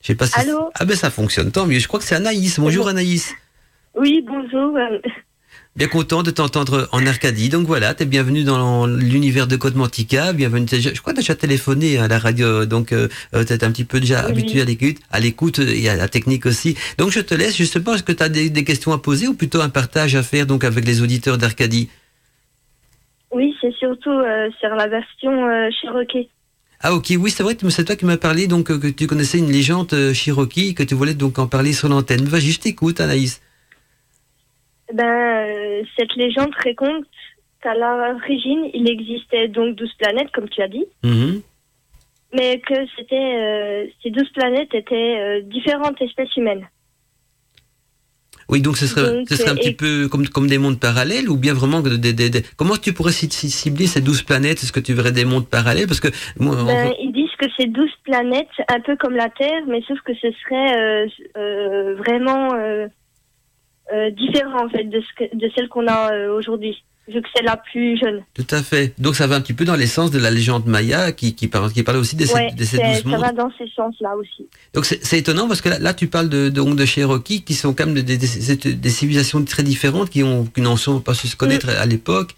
Je sais pas si Allô Ah ben ça fonctionne, tant mieux. Je crois que c'est Anaïs. Bonjour Anaïs. Oui, bonjour. Bien content de t'entendre en Arcadie. Donc voilà, tu es bienvenue dans l'univers de Côte Mantica. Bienvenue. Je crois que as déjà téléphoné à la radio, donc euh, euh tu es un petit peu déjà habitué à l'écoute, à l'écoute et à la technique aussi. Donc je te laisse justement, est-ce que tu as des, des, questions à poser ou plutôt un partage à faire donc avec les auditeurs d'Arcadie Oui, c'est surtout euh, sur la version euh, Cherokee. Ah ok, oui, c'est vrai c'est toi qui m'as parlé donc euh, que tu connaissais une légende euh, Cherokee, que tu voulais donc en parler sur l'antenne. Vas-y, je t'écoute, Anaïs. Ben, euh, cette légende raconte qu'à l'origine, il existait donc 12 planètes, comme tu as dit. Mm-hmm. Mais que c'était ces 12 planètes étaient différentes espèces humaines. Oui, donc ce serait, ce serait un petit peu comme, comme des mondes parallèles ou bien vraiment des, des, des... comment tu pourrais cibler ces douze planètes? Est-ce que tu verrais des mondes parallèles? Parce que ben, ils disent que c'est douze planètes, un peu comme la Terre, mais sauf que ce serait euh, euh, vraiment euh, différent en fait de, ce de celle qu'on a aujourd'hui vu que c'est la plus jeune. Tout à fait. Donc ça va un petit peu dans l'essence de la légende maya qui, qui, parle, qui parle aussi de, ces, de ces douze mondes. Ça va dans ces sens-là aussi. Donc c'est étonnant parce que là, là, tu parles de, de, de Cherokee qui sont quand même des, des, des civilisations très différentes qui n'en qui sont pas su se connaître mm. à l'époque.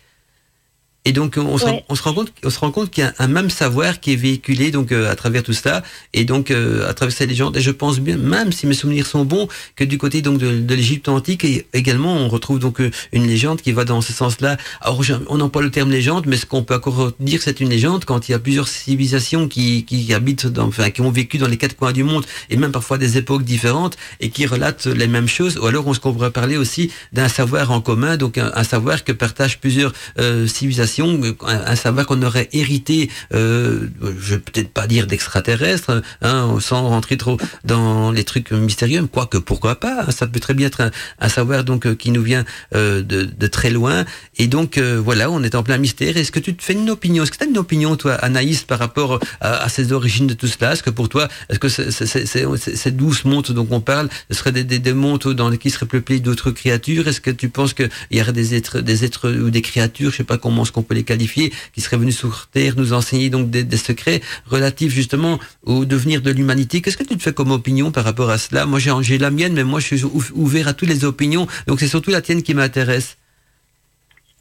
Et donc on, se, Ouais. rend, on se rend compte, on se rend compte qu'il y a un même savoir qui est véhiculé donc euh, à travers tout cela et donc euh, à travers ces légendes. Et je pense bien, même si mes souvenirs sont bons, que du côté donc de, de l'Égypte antique et également on retrouve donc euh, une légende qui va dans ce sens-là. Alors on emploie le terme légende, mais ce qu'on peut encore dire c'est une légende quand il y a plusieurs civilisations qui, qui habitent, dans, enfin qui ont vécu dans les quatre coins du monde et même parfois des époques différentes et qui relatent les mêmes choses. Ou alors on se pourrait parler aussi d'un savoir en commun, donc un, un savoir que partagent plusieurs euh, civilisations, un, un savoir qu'on aurait hérité, euh, je vais peut-être pas dire d'extraterrestres, hein, sans rentrer trop dans les trucs mystérieux, quoique pourquoi pas, hein, ça peut très bien être un, un savoir donc euh, qui nous vient euh, de, de très loin. Et donc euh, voilà, on est en plein mystère. Est-ce que tu te fais une opinion? Est-ce que tu as une opinion, toi, Anaïs, par rapport à, à ces origines de tout cela? Est-ce que pour toi, est-ce que ces douze montes dont on parle, ce seraient des, des, des montes dans lesquelles seraient peuplées d'autres créatures? Est-ce que tu penses qu'il y aurait des êtres, des êtres ou des créatures, je sais pas comment est-ce qu'on peut les qualifier, qui seraient venus sur Terre nous enseigner donc des, secrets relatifs justement au devenir de l'humanité Qu'est-ce que tu te fais comme opinion par rapport à cela? Moi, j'ai la mienne, mais moi, je suis ou- ouvert à toutes les opinions. Donc, c'est surtout la tienne qui m'intéresse.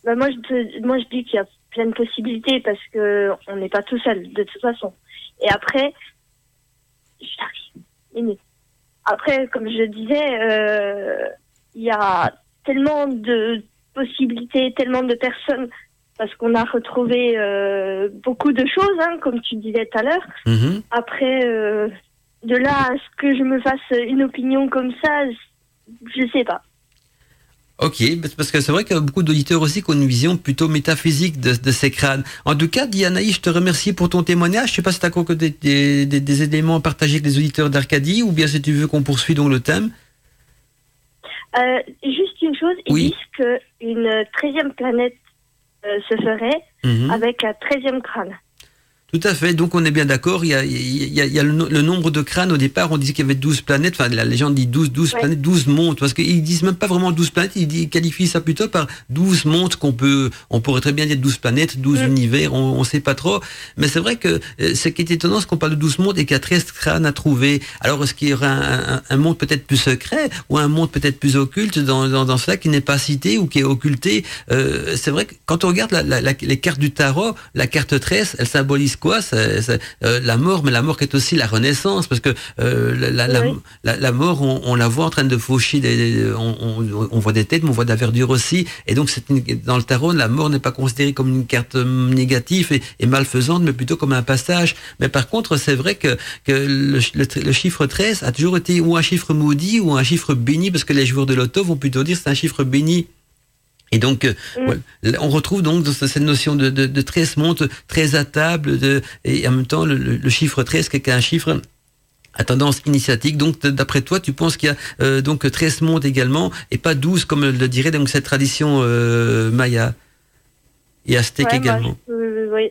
Bah, moi, je, moi, je dis qu'il y a plein de possibilités parce que on n'est pas tout seul, de toute façon. Et après. Après, comme je disais, euh, il y a tellement de possibilités, tellement de personnes, parce qu'on a retrouvé euh, beaucoup de choses, hein, comme tu disais tout à l'heure. Mhm. Après, euh, de là à ce que je me fasse une opinion comme ça, je sais pas. Ok, parce que c'est vrai qu'il y a beaucoup d'auditeurs aussi qui ont une vision plutôt métaphysique de, de ces crânes. En tout cas, Dianaï, je te remercie pour ton témoignage. Je sais pas si tu as encore des, des, des- des éléments à partager avec les auditeurs d'Arcadie ou bien si tu veux qu'on poursuit donc le thème. Euh, juste une chose, ils Oui. disent qu'une treizième planète se ferait Mhm. avec un treizième crâne. Tout à fait, donc on est bien d'accord, il y a, il y a- il y a le, le nombre de crânes, au départ on disait qu'il y avait 12 planètes, enfin la légende dit 12, 12 Ouais. planètes, 12 mondes, parce qu'ils disent même pas vraiment 12 planètes, ils, qualifient ça plutôt par 12 mondes qu'on peut, on pourrait très bien dire 12 planètes, 12 Mm. univers, on, on sait pas trop, mais c'est vrai que euh, ce qui est étonnant, c'est qu'on parle de 12 mondes et qu'il y a 13 crânes à trouver. Alors est-ce qu'il y aura un, un- un monde peut-être plus secret ou un monde peut-être plus occulte dans, dans, dans cela qui n'est pas cité ou qui est occulté? Euh, C'est vrai que quand on regarde la- la- la- les cartes du tarot, la carte 13, elle symbolise quoi C'est- euh, La mort, mais la mort qui est aussi la renaissance, parce que euh, la, la, la- Oui. la, la mort, on, on la voit en train de faucher, des, des- on, on- on voit des têtes, mais on voit de la verdure aussi, et donc c'est une- dans le tarot, la mort n'est pas considérée comme une carte euh, négative et, et malfaisante, mais plutôt comme un passage. Mais par contre, c'est vrai que, que le, le- le chiffre 13 a toujours été ou un chiffre maudit ou un chiffre béni, parce que les joueurs de loto vont plutôt dire c'est un chiffre béni. Et donc, euh, Mm. on retrouve donc cette notion de, de, de 13 monte très à table, de, et en même temps le, chiffre 13 qui est un chiffre à tendance initiatique. Donc, d'après toi, tu penses qu'il y a euh, donc 13 mondes également et pas 12 comme le dirait donc cette tradition euh, maya et aztèque Ouais, moi, également. je- euh, oui.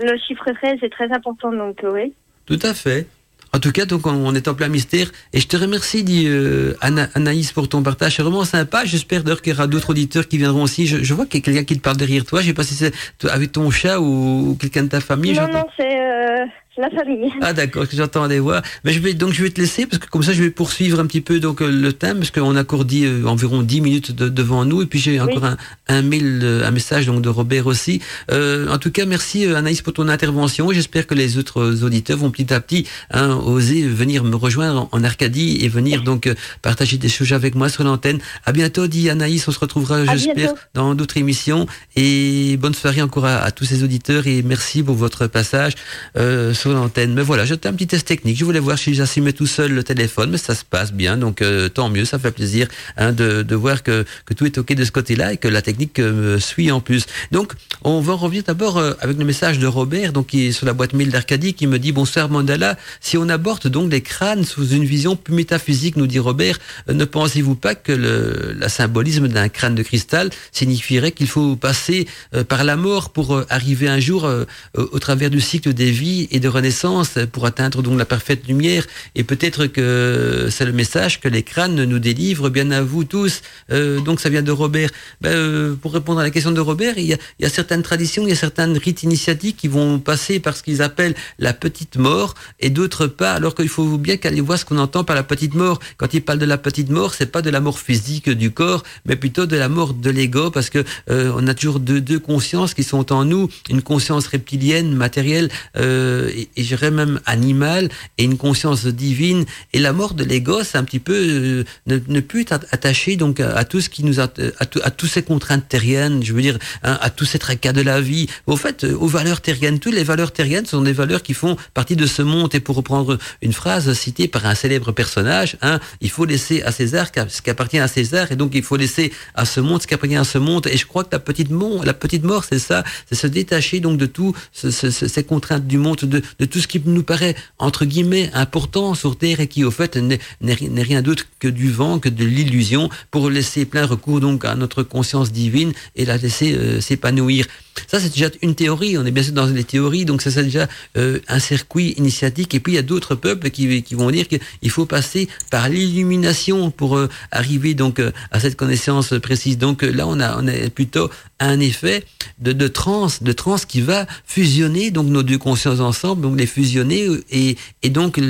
Le chiffre 13 est très important, donc oui. Tout à fait. En tout cas, donc on, est en plein mystère. Et je te remercie, dit euh, Ana- Anaïs, pour ton partage. C'est vraiment sympa. J'espère d'ailleurs qu'il y aura d'autres auditeurs qui viendront aussi. Je, je vois qu'il y a quelqu'un qui te parle derrière toi. Je sais pas si c'est avec ton chat ou, ou quelqu'un de ta famille. non, non, c'est euh, la famille. Ah d'accord, des voix. Mais je vais donc je vais te laisser parce que comme ça je vais poursuivre un petit peu donc euh, le thème parce qu'on a encore dit euh, environ 10 minutes de- devant nous et puis j'ai encore un, un mail, euh, un message donc de Robert aussi. Euh, en tout cas merci Anaïs pour ton intervention. J'espère que les autres auditeurs vont petit à petit hein, oser venir me rejoindre en, en Arcadie et venir donc partager des choses avec moi sur l'antenne. À bientôt, dit Anaïs. On se retrouvera j'espère dans d'autres émissions et bonne soirée encore à, à tous ces auditeurs et merci pour votre passage euh, sur l'antenne. Mais voilà, j'étais un petit test technique. Je voulais voir si j'assumais tout seul le téléphone, mais ça se passe bien, donc euh, tant mieux. Ça fait plaisir hein, de, voir que, tout est ok de ce côté-là et que la technique euh, me suit en plus. Donc, on va en revenir d'abord euh, avec le message de Robert, donc qui est sur la boîte mail d'Arcadie, qui me dit bonsoir Mandala. Si on aborde donc les crânes sous une vision plus métaphysique, nous dit Robert, euh, ne pensez-vous pas que le symbolisme d'un crâne de cristal signifierait qu'il faut passer par la mort pour arriver un jour au travers du cycle des vies et de renaissance pour atteindre donc la parfaite lumière. Et peut-être que c'est le message que les crânes nous délivrent, bien à vous tous. Euh, donc ça vient de Robert. Ben, euh, pour répondre à la question de Robert, il y, a, certaines traditions, il y a certaines rites initiatiques qui vont passer par ce qu'ils appellent la petite mort et d'autres pas. Alors qu'il faut bien qu'aller voir ce qu'on entend par la petite mort. Quand il parle de la petite mort, c'est pas de la mort physique du corps, mais plutôt de la mort de l'ego, parce que euh, on a toujours deux, deux consciences qui sont en nous, une conscience reptilienne, matérielle, euh, et, et je dirais même animale, et une conscience divine. Et la mort de l'ego, c'est un petit peu euh, ne, ne plus être attaché donc à, tout ce qui nous a, à, tout, à toutes ces contraintes terriennes, je veux dire, hein, à tous ces tracas de la vie. Au fait, euh, aux valeurs terriennes, toutes les valeurs terriennes sont des valeurs qui font partie de ce monde. Et pour reprendre une phrase citée par un célèbre personnage, hein, il faut laisser à César ce qui appartient à César, et donc il faut laisser à ce monde ce qui appartient à ce monde. Et je crois que la petite mort, la petite mort, c'est ça, c'est se détacher donc de tout ce, ce, ces contraintes du monde, de, de, tout ce qui nous paraît entre guillemets important sur terre et qui au fait n'est rien d'autre que du vent, que de l'illusion, pour laisser plein recours donc à notre conscience divine et la laisser euh, s'épanouir. Ça, c'est déjà une théorie. On est bien sûr dans les théories, donc ça, c'est déjà euh, un circuit initiatique. Et puis, il y a d'autres peuples qui, vont dire qu'il faut passer par l'illumination pour euh, arriver donc euh, à cette connaissance précise. Donc là, on a, plutôt un effet de, de transe, de transe qui va fusionner donc nos deux consciences ensemble, donc les fusionner et, donc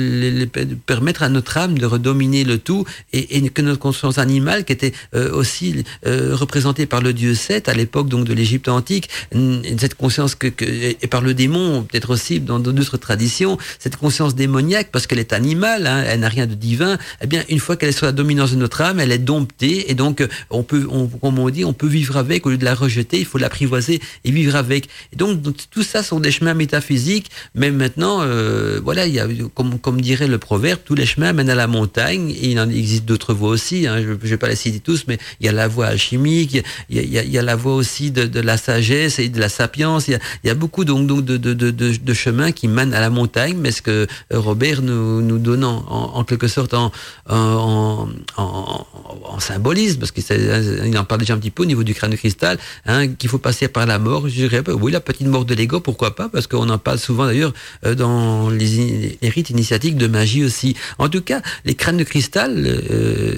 permettre à notre âme de redominer le tout et, et que notre conscience animale, qui était aussi représentée par le dieu Seth à l'époque donc de l'Égypte antique, cette conscience que, et par le démon peut-être aussi dans d'autres traditions, cette conscience démoniaque parce qu'elle est animale, hein, elle n'a rien de divin. Eh bien, une fois qu'elle est sous la dominance de notre âme, elle est domptée et donc on peut, on, comme on dit, on peut vivre avec au lieu de la rejeter il faut l'apprivoiser et vivre avec. Et donc, tout ça sont des chemins métaphysiques, mais maintenant, euh, voilà, il y a, comme, dirait le proverbe, tous les chemins mènent à la montagne, et il en existe d'autres voies aussi, hein, je ne vais pas les citer tous, mais il y a la voie alchimique, il y a la voie aussi de, de, la sagesse et de la sapience, il y a, beaucoup donc, de, chemins qui mènent à la montagne, mais ce que Robert nous, donne en, quelque sorte en, symbolisme, parce qu'il en parle déjà un petit peu au niveau du crâne de cristal, hein, qu'il faut passer par la mort. Je dirais, bah oui, la petite mort de l'ego, pourquoi pas Parce qu'on en parle souvent d'ailleurs euh, dans les, rites initiatiques de magie aussi. En tout cas, les crânes de cristal euh,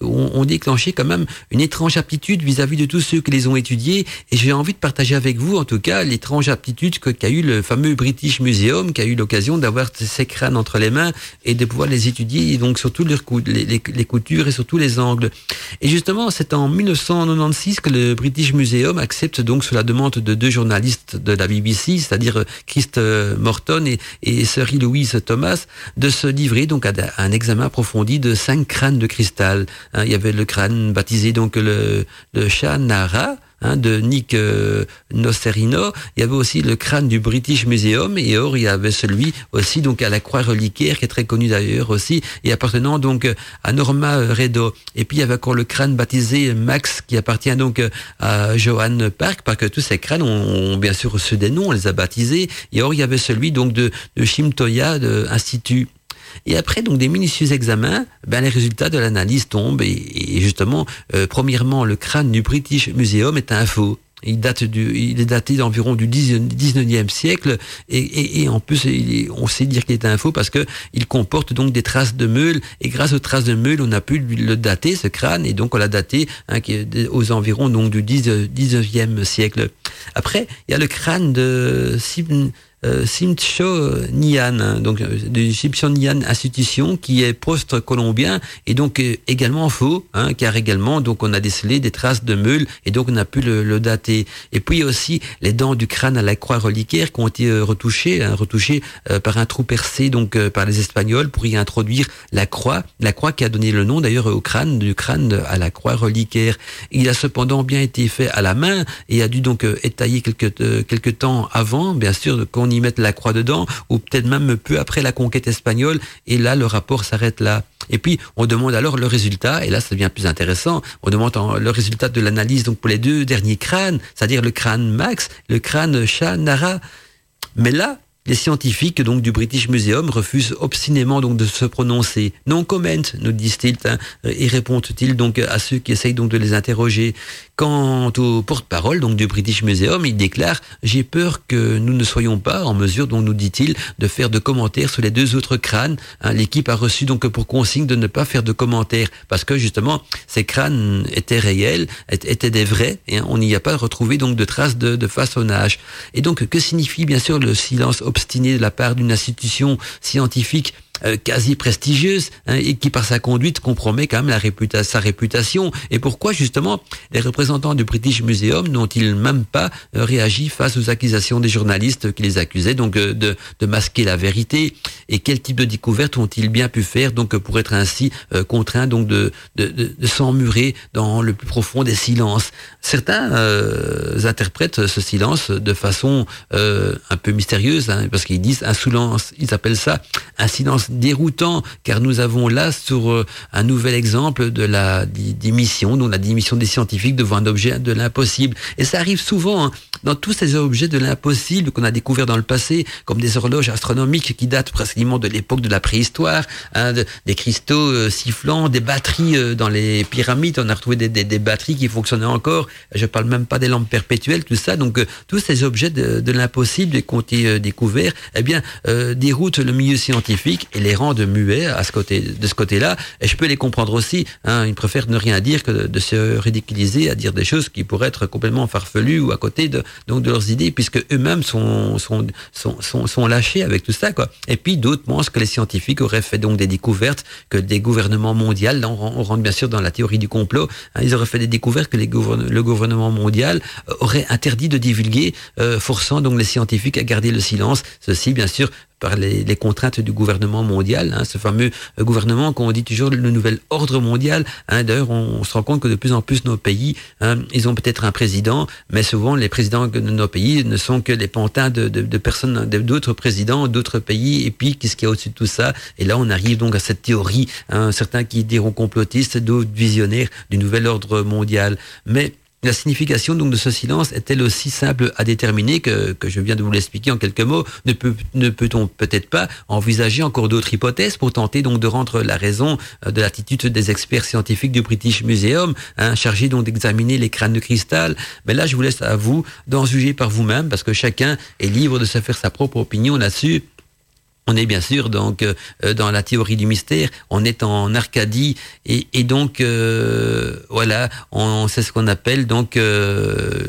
ont, ont, déclenché quand même une étrange aptitude vis-à-vis -vis de tous ceux qui les ont étudiés. Et j'ai envie de partager avec vous, en tout cas, l'étrange aptitude qu'a eu le fameux British Museum, qui a eu l'occasion d'avoir ces crânes entre les mains et de pouvoir les étudier, donc surtout les, les, coutures et surtout les angles. Et justement, c'est en 1996 que le British Museum accepte donc sous la demande de deux journalistes de la BBC, c'est-à-dire Christ Morton et, et Sir Louise Thomas, de se livrer donc à un examen approfondi de cinq crânes de cristal. Hein, il y avait le crâne baptisé donc le, le chat Nara, Hein, de Nick euh, Nocerino. Il y avait aussi le crâne du British Museum et or il y avait celui aussi donc à la croix reliquaire qui est très connu d'ailleurs aussi et appartenant donc à Norma Redo. Et puis il y avait encore le crâne baptisé Max qui appartient donc à Johan Park parce que tous ces crânes ont, ont bien sûr reçu des noms, on les a baptisés. Et or il y avait celui donc de, de Shimtoya de Institut. Et après donc des minutieux examens, ben les résultats de l'analyse tombent et, et justement, euh, premièrement, le crâne du British Museum est un faux. Il date du, il est daté d'environ du 19e siècle et, et, et en plus il on sait dire qu'il est un faux parce que il comporte donc des traces de meule et grâce aux traces de meule on a pu le dater ce crâne et donc on l'a daté hein, aux environs donc du 19e siècle. Après il y a le crâne de euh, Simcho Nian, hein, donc euh, du Nian Institution, qui est post-colombien et donc euh, également faux, hein, car également donc on a décelé des traces de meule et donc on a pu le, dater. Et puis aussi les dents du crâne à la croix reliquaire qui ont été retouchées, hein, retouchées euh, par un trou percé donc euh, par les Espagnols pour y introduire la croix, la croix qui a donné le nom d'ailleurs au crâne du crâne à la croix reliquaire. Il a cependant bien été fait à la main et a dû donc être taillé quelques quelques temps avant, bien sûr, qu'on y mettre la croix dedans, ou peut-être même peu après la conquête espagnole, et là, le rapport s'arrête là. Et puis, on demande alors le résultat, et là, ça devient plus intéressant. On demande le résultat de l'analyse donc pour les deux derniers crânes, c'est-à-dire le crâne Max, le crâne Shah Nara. Mais là, les scientifiques donc du British Museum refusent obstinément donc de se prononcer. Non comment, nous disent-ils, hein, et répondent-ils donc à ceux qui essayent donc de les interroger. Quant au porte-parole donc du British Museum, il déclare j'ai peur que nous ne soyons pas en mesure, donc nous dit-il, de faire de commentaires sur les deux autres crânes. Hein, l'équipe a reçu donc pour consigne de ne pas faire de commentaires parce que justement ces crânes étaient réels, étaient des vrais et on n'y a pas retrouvé donc de traces de façonnage. Et donc que signifie bien sûr le silence obstiné de la part d'une institution scientifique euh, quasi prestigieuse hein, et qui par sa conduite compromet quand même la réputa sa réputation. Et pourquoi justement les représentants du British Museum n'ont-ils même pas euh, réagi face aux accusations des journalistes qui les accusaient donc euh, de, de, masquer la vérité? Et quel type de découverte ont-ils bien pu faire donc pour être ainsi contraints donc de, de, de, s'emmurer dans le plus profond des silences? Certains interprètent ce silence de façon un peu mystérieuse hein, parce qu'ils disent un silence, ils appellent ça un silence déroutant, car nous avons là sur euh, un nouvel exemple de la démission, donc la démission des scientifiques devant un objet de l'impossible. Et ça arrive souvent hein, dans tous ces objets de l'impossible qu'on a découvert dans le passé, comme des horloges astronomiques qui datent pratiquement de l'époque de la préhistoire, hein, des cristaux euh, sifflants, des batteries euh, dans les pyramides, on a retrouvé des, des, des, batteries qui fonctionnaient encore. Je parle même pas des lampes perpétuelles, tout ça. Donc tous ces objets de, de l'impossible qui ont été découverts, eh bien déroutent le milieu scientifique et les rendent muets à ce côté, de ce côté-là. Et je peux les comprendre aussi. Hein, ils préfèrent ne rien dire que de, se ridiculiser à dire des choses qui pourraient être complètement farfelues ou à côté de, donc de leurs idées, puisque eux-mêmes sont, sont, sont, sont, lâchés avec tout ça. Quoi. Et puis d'autres pensent que les scientifiques auraient fait donc des découvertes que des gouvernements mondiaux, là on, rentre bien sûr dans la théorie du complot, hein, ils auraient fait des découvertes que le gouvernement mondial euh, aurait interdit de divulguer, euh, forçant donc les scientifiques à garder le silence. Ceci, bien sûr, par les, les, contraintes du gouvernement mondial, hein, ce fameux euh, gouvernement qu'on dit toujours le nouvel ordre mondial. Hein, D'ailleurs, on, on, se rend compte que de plus en plus nos pays, hein, ils ont peut-être un président, mais souvent les présidents de nos pays ne sont que les pantins de, de, de personnes, d'autres présidents, d'autres pays. Et puis, qu'est-ce qu'il y a au-dessus de tout ça? Et là, on arrive donc à cette théorie, hein, certains qui diront complotistes, d'autres visionnaires du nouvel ordre mondial. Mais la signification donc de ce silence est-elle aussi simple à déterminer que, que je viens de vous l'expliquer en quelques mots? Ne peut ne peut-on peut-être pas envisager encore d'autres hypothèses pour tenter donc de rendre la raison euh, de l'attitude des experts scientifiques du British Museum, hein, chargés donc d'examiner les crânes de cristal? Mais là, je vous laisse à vous d'en juger par vous-même parce que chacun est libre de se faire sa propre opinion là-dessus. On est bien sûr donc euh, dans la théorie du mystère, on est en Arcadie et, et donc euh, voilà, on c'est ce qu'on appelle donc euh,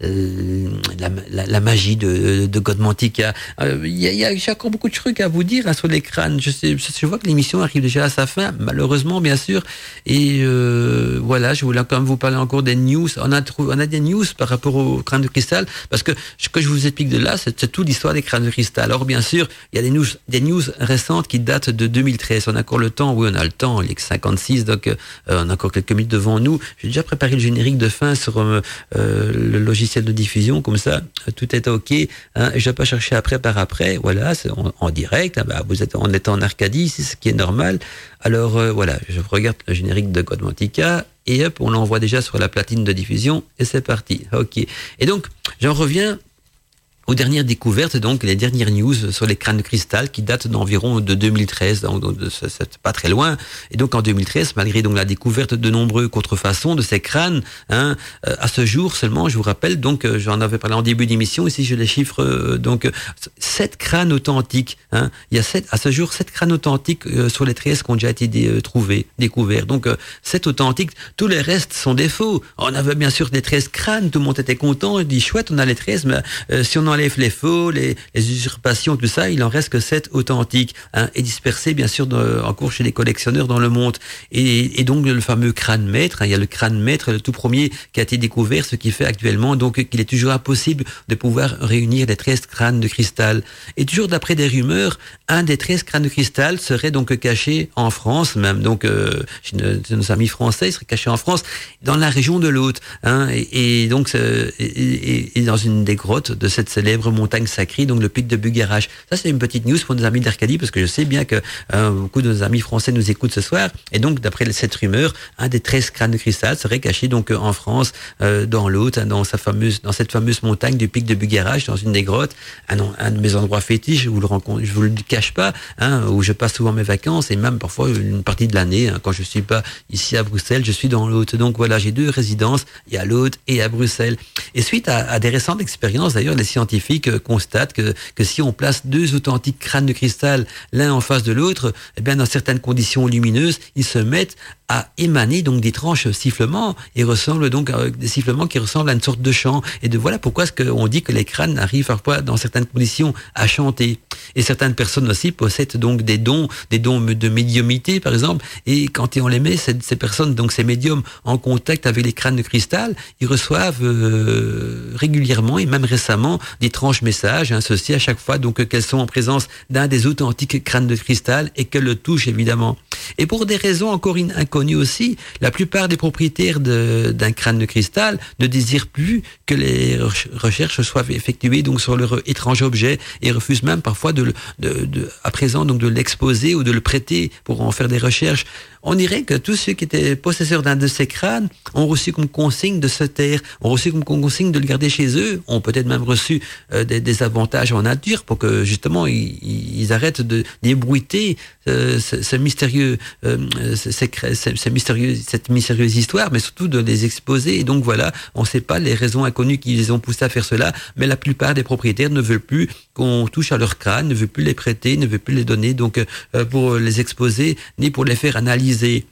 la, la, la, magie de, de Godmantica. Euh, il y, a, y a encore beaucoup de trucs à vous dire hein, sur les crânes. Je je vois que l'émission arrive déjà à sa fin, malheureusement bien sûr. Et euh, voilà, je voulais quand même vous parler encore des news. On a on a des news par rapport aux crânes de cristal parce que ce que je vous explique de là, c'est toute l'histoire des crânes de cristal. Alors bien sûr, il y a des news des news récentes qui datent de 2013. On a encore le temps, oui, on a le temps, il est que 56, donc euh, on a encore quelques minutes devant nous. J'ai déjà préparé le générique de fin sur euh, euh le logiciel de diffusion, comme ça, tout est OK. Hein, je vais pas chercher après par après, voilà, c'est en, direct. Hein, bah, vous êtes, on est en Arcadie, c'est ce qui est normal. Alors voilà, je regarde le générique de Godmantica et hop, on l'envoie déjà sur la platine de diffusion et c'est parti. OK. Et donc, j'en reviens aux dernières découvertes, donc les dernières news sur les crânes de cristal qui datent d'environ de 2013, donc, c'est pas très loin. Et donc en 2013, malgré donc la découverte de nombreux contrefaçons de ces crânes, hein, euh, à ce jour seulement, je vous rappelle, donc euh, j'en avais parlé en début d'émission, ici je les chiffre, euh, donc sept crânes authentiques. Hein, il y a sept, à ce jour sept crânes authentiques euh, sur les 13 qui ont déjà été dé, trouvés, découverts. Donc sept authentiques, tous les restes sont des faux. On avait bien sûr des 13 crânes, tout le monde était content, il dit chouette, on a les 13, mais si on en les faux, les, usurpations, tout ça, il en reste que sept authentiques, hein, et dispersés bien sûr de, en cours chez les collectionneurs dans le monde. Et, donc le fameux crâne maître, hein, il y a le crâne maître, le tout premier qui a été découvert, ce qui fait actuellement donc qu'il est toujours impossible de pouvoir réunir les 13 crânes de cristal. Et toujours d'après des rumeurs, un des 13 crânes de cristal serait donc caché en France, même donc euh, chez nos, amis français, il serait caché en France, dans la région de l'Hôte. Hein, et, donc dans une des grottes de cette cellule célèbre montagne sacrée, donc le pic de Bugarach. Ça, c'est une petite news pour nos amis d'Arcadie, parce que je sais bien que euh, beaucoup de nos amis français nous écoutent ce soir. Et donc, d'après cette rumeur, un des 13 crânes de cristal serait caché donc en France, dans l'autre, hein, dans sa fameuse, dans cette fameuse montagne du pic de Bugarach, dans une des grottes, un, de mes endroits fétiches. Je vous le vous le cache pas, hein, où je passe souvent mes vacances et même parfois une partie de l'année, hein, quand je suis pas ici à Bruxelles, je suis dans l'autre. Donc voilà, j'ai deux résidences, il y a l'autre et à Bruxelles. Et suite à, des récentes expériences, d'ailleurs, les scientifiques euh, constatent que, que si on place deux authentiques crânes de cristal l'un en face de l'autre, eh bien, dans certaines conditions lumineuses, ils se mettent à émaner donc d'étranges sifflements et ressemblent donc à des sifflements qui ressemblent à une sorte de chant. Et de voilà pourquoi est-ce qu'on dit que les crânes arrivent parfois dans certaines conditions à chanter. Et certaines personnes aussi possèdent donc des dons, des dons de médiumité par exemple. Et quand on les met, ces, personnes, donc ces médiums, en contact avec les crânes de cristal, ils reçoivent euh, régulièrement et même récemment d'étranges messages, hein, ceci à chaque fois donc qu'elles sont en présence d'un des authentiques crânes de cristal et qu'elles le touchent évidemment. Et pour des raisons encore inconnues aussi, la plupart des propriétaires d'un crâne de cristal ne désirent plus que les recherches soient effectuées donc sur leur étrange objet et refusent même parfois de à présent donc de l'exposer ou de le prêter pour en faire des recherches on dirait que tous ceux qui étaient possesseurs d'un de ces crânes ont reçu comme consigne de se taire, ont reçu comme consigne de le garder chez eux, ont peut-être même reçu euh, des, avantages en nature pour que justement ils, arrêtent de débrouiller euh, ce, mystérieux, euh, mystérieux, cette mystérieuse histoire, mais surtout de les exposer. Et donc voilà, on ne sait pas les raisons inconnues qui les ont poussés à faire cela, mais la plupart des propriétaires ne veulent plus qu'on touche à leur crâne, ne veulent plus les prêter, ne veulent plus les donner, donc pour les exposer ni pour les faire analyser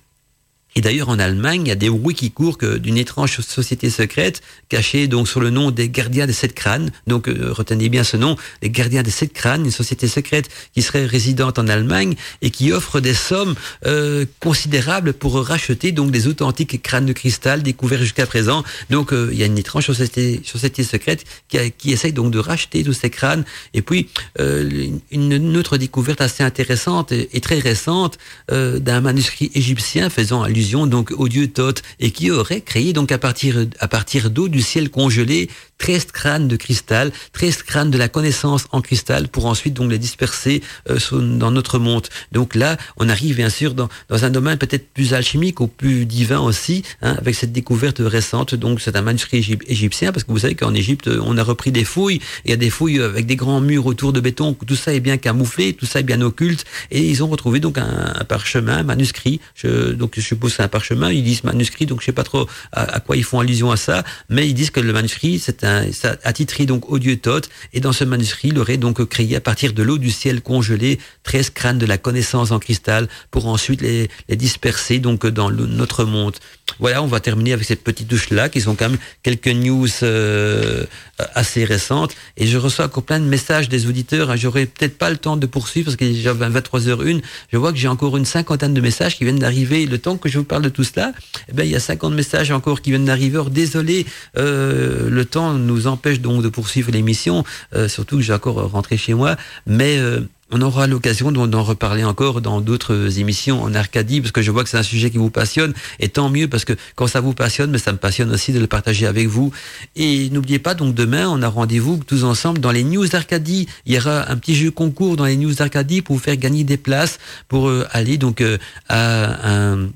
Et d'ailleurs, en Allemagne, il y a des bruits qui courent d'une étrange société secrète cachée donc sur le nom des gardiens des sept crânes. Donc, euh, retenez bien ce nom, les gardiens des sept crânes, une société secrète qui serait résidente en Allemagne et qui offre des sommes euh, considérables pour racheter donc des authentiques crânes de cristal découverts jusqu'à présent. Donc, euh, il y a une étrange société, société secrète qui, qui, essaye donc de racheter tous ces crânes. Et puis, une, autre découverte assez intéressante et, et très récente d'un manuscrit égyptien faisant allusion donc au dieu Thoth et qui aurait créé donc à partir à partir d'eau du ciel congelé 13 crânes de cristal, 13 crânes de la connaissance en cristal pour ensuite donc les disperser euh, dans notre monde. Donc là, on arrive bien sûr dans, dans un domaine peut-être plus alchimique ou plus divin aussi, hein, avec cette découverte récente. Donc c'est un manuscrit égyptien parce que vous savez qu'en Égypte, on a repris des fouilles. Il y a des fouilles avec des grands murs autour de béton. Tout ça est bien camouflé, tout ça est bien occulte. Et ils ont retrouvé donc un, parchemin, un manuscrit. Je, donc je suppose c'est un parchemin. Ils disent manuscrit, donc je sais pas trop à, à quoi ils font allusion à ça, mais ils disent que le manuscrit c'est ça attitré donc au dieu Thoth, et dans ce manuscrit, il aurait donc créé à partir de l'eau du ciel congelé 13 crânes de la connaissance en cristal pour ensuite les, disperser donc dans notre monde. Voilà, on va terminer avec cette petite douche-là, qui sont quand même quelques news euh, assez récentes. Et je reçois encore plein de messages des auditeurs. Hein. J'aurais peut-être pas le temps de poursuivre parce qu'il est déjà 23h01. Je vois que j'ai encore une cinquantaine de messages qui viennent d'arriver. Le temps que je vous parle de tout cela, eh ben, il y a 50 messages encore qui viennent d'arriver. désolé, euh, le temps nous empêche donc de poursuivre l'émission, euh, surtout que j'ai encore rentré chez moi. Mais on aura l'occasion d'en reparler encore dans d'autres émissions en Arcadie, parce que je vois que c'est un sujet qui vous passionne, et tant mieux, parce que quand ça vous passionne, mais ça me passionne aussi de le partager avec vous. Et n'oubliez pas, donc demain, on a rendez-vous tous ensemble dans les News d'Arcadie. Il y aura un petit jeu concours dans les News d'Arcadie pour vous faire gagner des places pour euh, aller donc euh, à un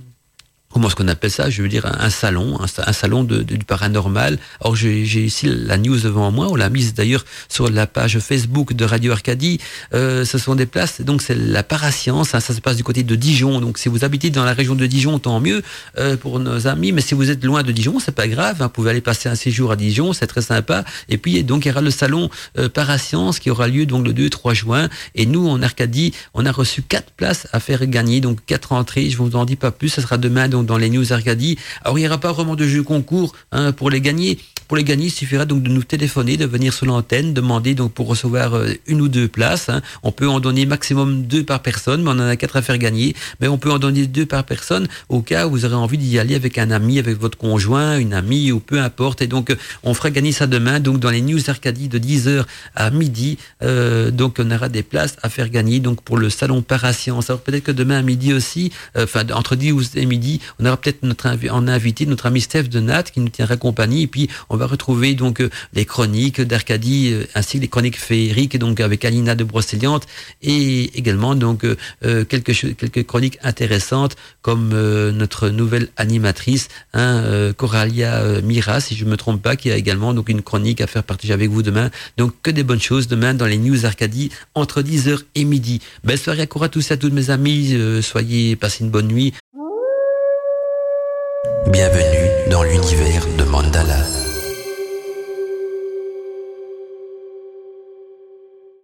comment est-ce qu'on appelle ça? Je veux dire un, salon, un, salon de, du paranormal. Or, j'ai ici la news devant moi. On l'a mise d'ailleurs sur la page Facebook de Radio Arcadie. Euh, ce sont des places. Donc, c'est la parascience. Hein, ça se passe du côté de Dijon. Donc, si vous habitez dans la région de Dijon, tant mieux euh, pour nos amis. Mais si vous êtes loin de Dijon, c'est pas grave. Hein, vous pouvez aller passer un séjour à Dijon. C'est très sympa. Et puis, donc, il y aura le salon euh, parascience qui aura lieu donc le 2-3 juin. Et nous, en Arcadie, on a reçu quatre places à faire gagner. Donc, quatre entrées. Je vous en dis pas plus. Ce sera demain. Dans les news Arcadie. Alors il n'y aura pas vraiment de jeu concours hein, pour les gagner. Pour les gagner, il suffira donc de nous téléphoner, de venir sur l'antenne, demander donc pour recevoir euh, une ou deux places. Hein. On peut en donner maximum deux par personne, mais on en a quatre à faire gagner. Mais on peut en donner deux par personne au cas où vous aurez envie d'y aller avec un ami, avec votre conjoint, une amie ou peu importe. Et donc on fera gagner ça demain, donc dans les news Arcadie de 10h à midi. Euh, donc on aura des places à faire gagner donc pour le salon Parascience. Alors peut-être que demain à midi aussi, euh, enfin entre 10 et midi, on aura peut-être notre invité notre ami Steph de Nat qui nous tiendra compagnie va retrouver donc les chroniques d'Arcadie ainsi que les chroniques féeriques donc avec Alina de Brocéliande et également donc quelques quelques chroniques intéressantes comme notre nouvelle animatrice hein, Coralia Mira si je me trompe pas qui a également donc une chronique à faire partager avec vous demain. Donc que des bonnes choses demain dans les news Arcadie entre 10h et midi. Belle soirée à tous et à toutes mes amis. Euh, soyez, passez une bonne nuit. Bienvenue dans l'univers de Mandala.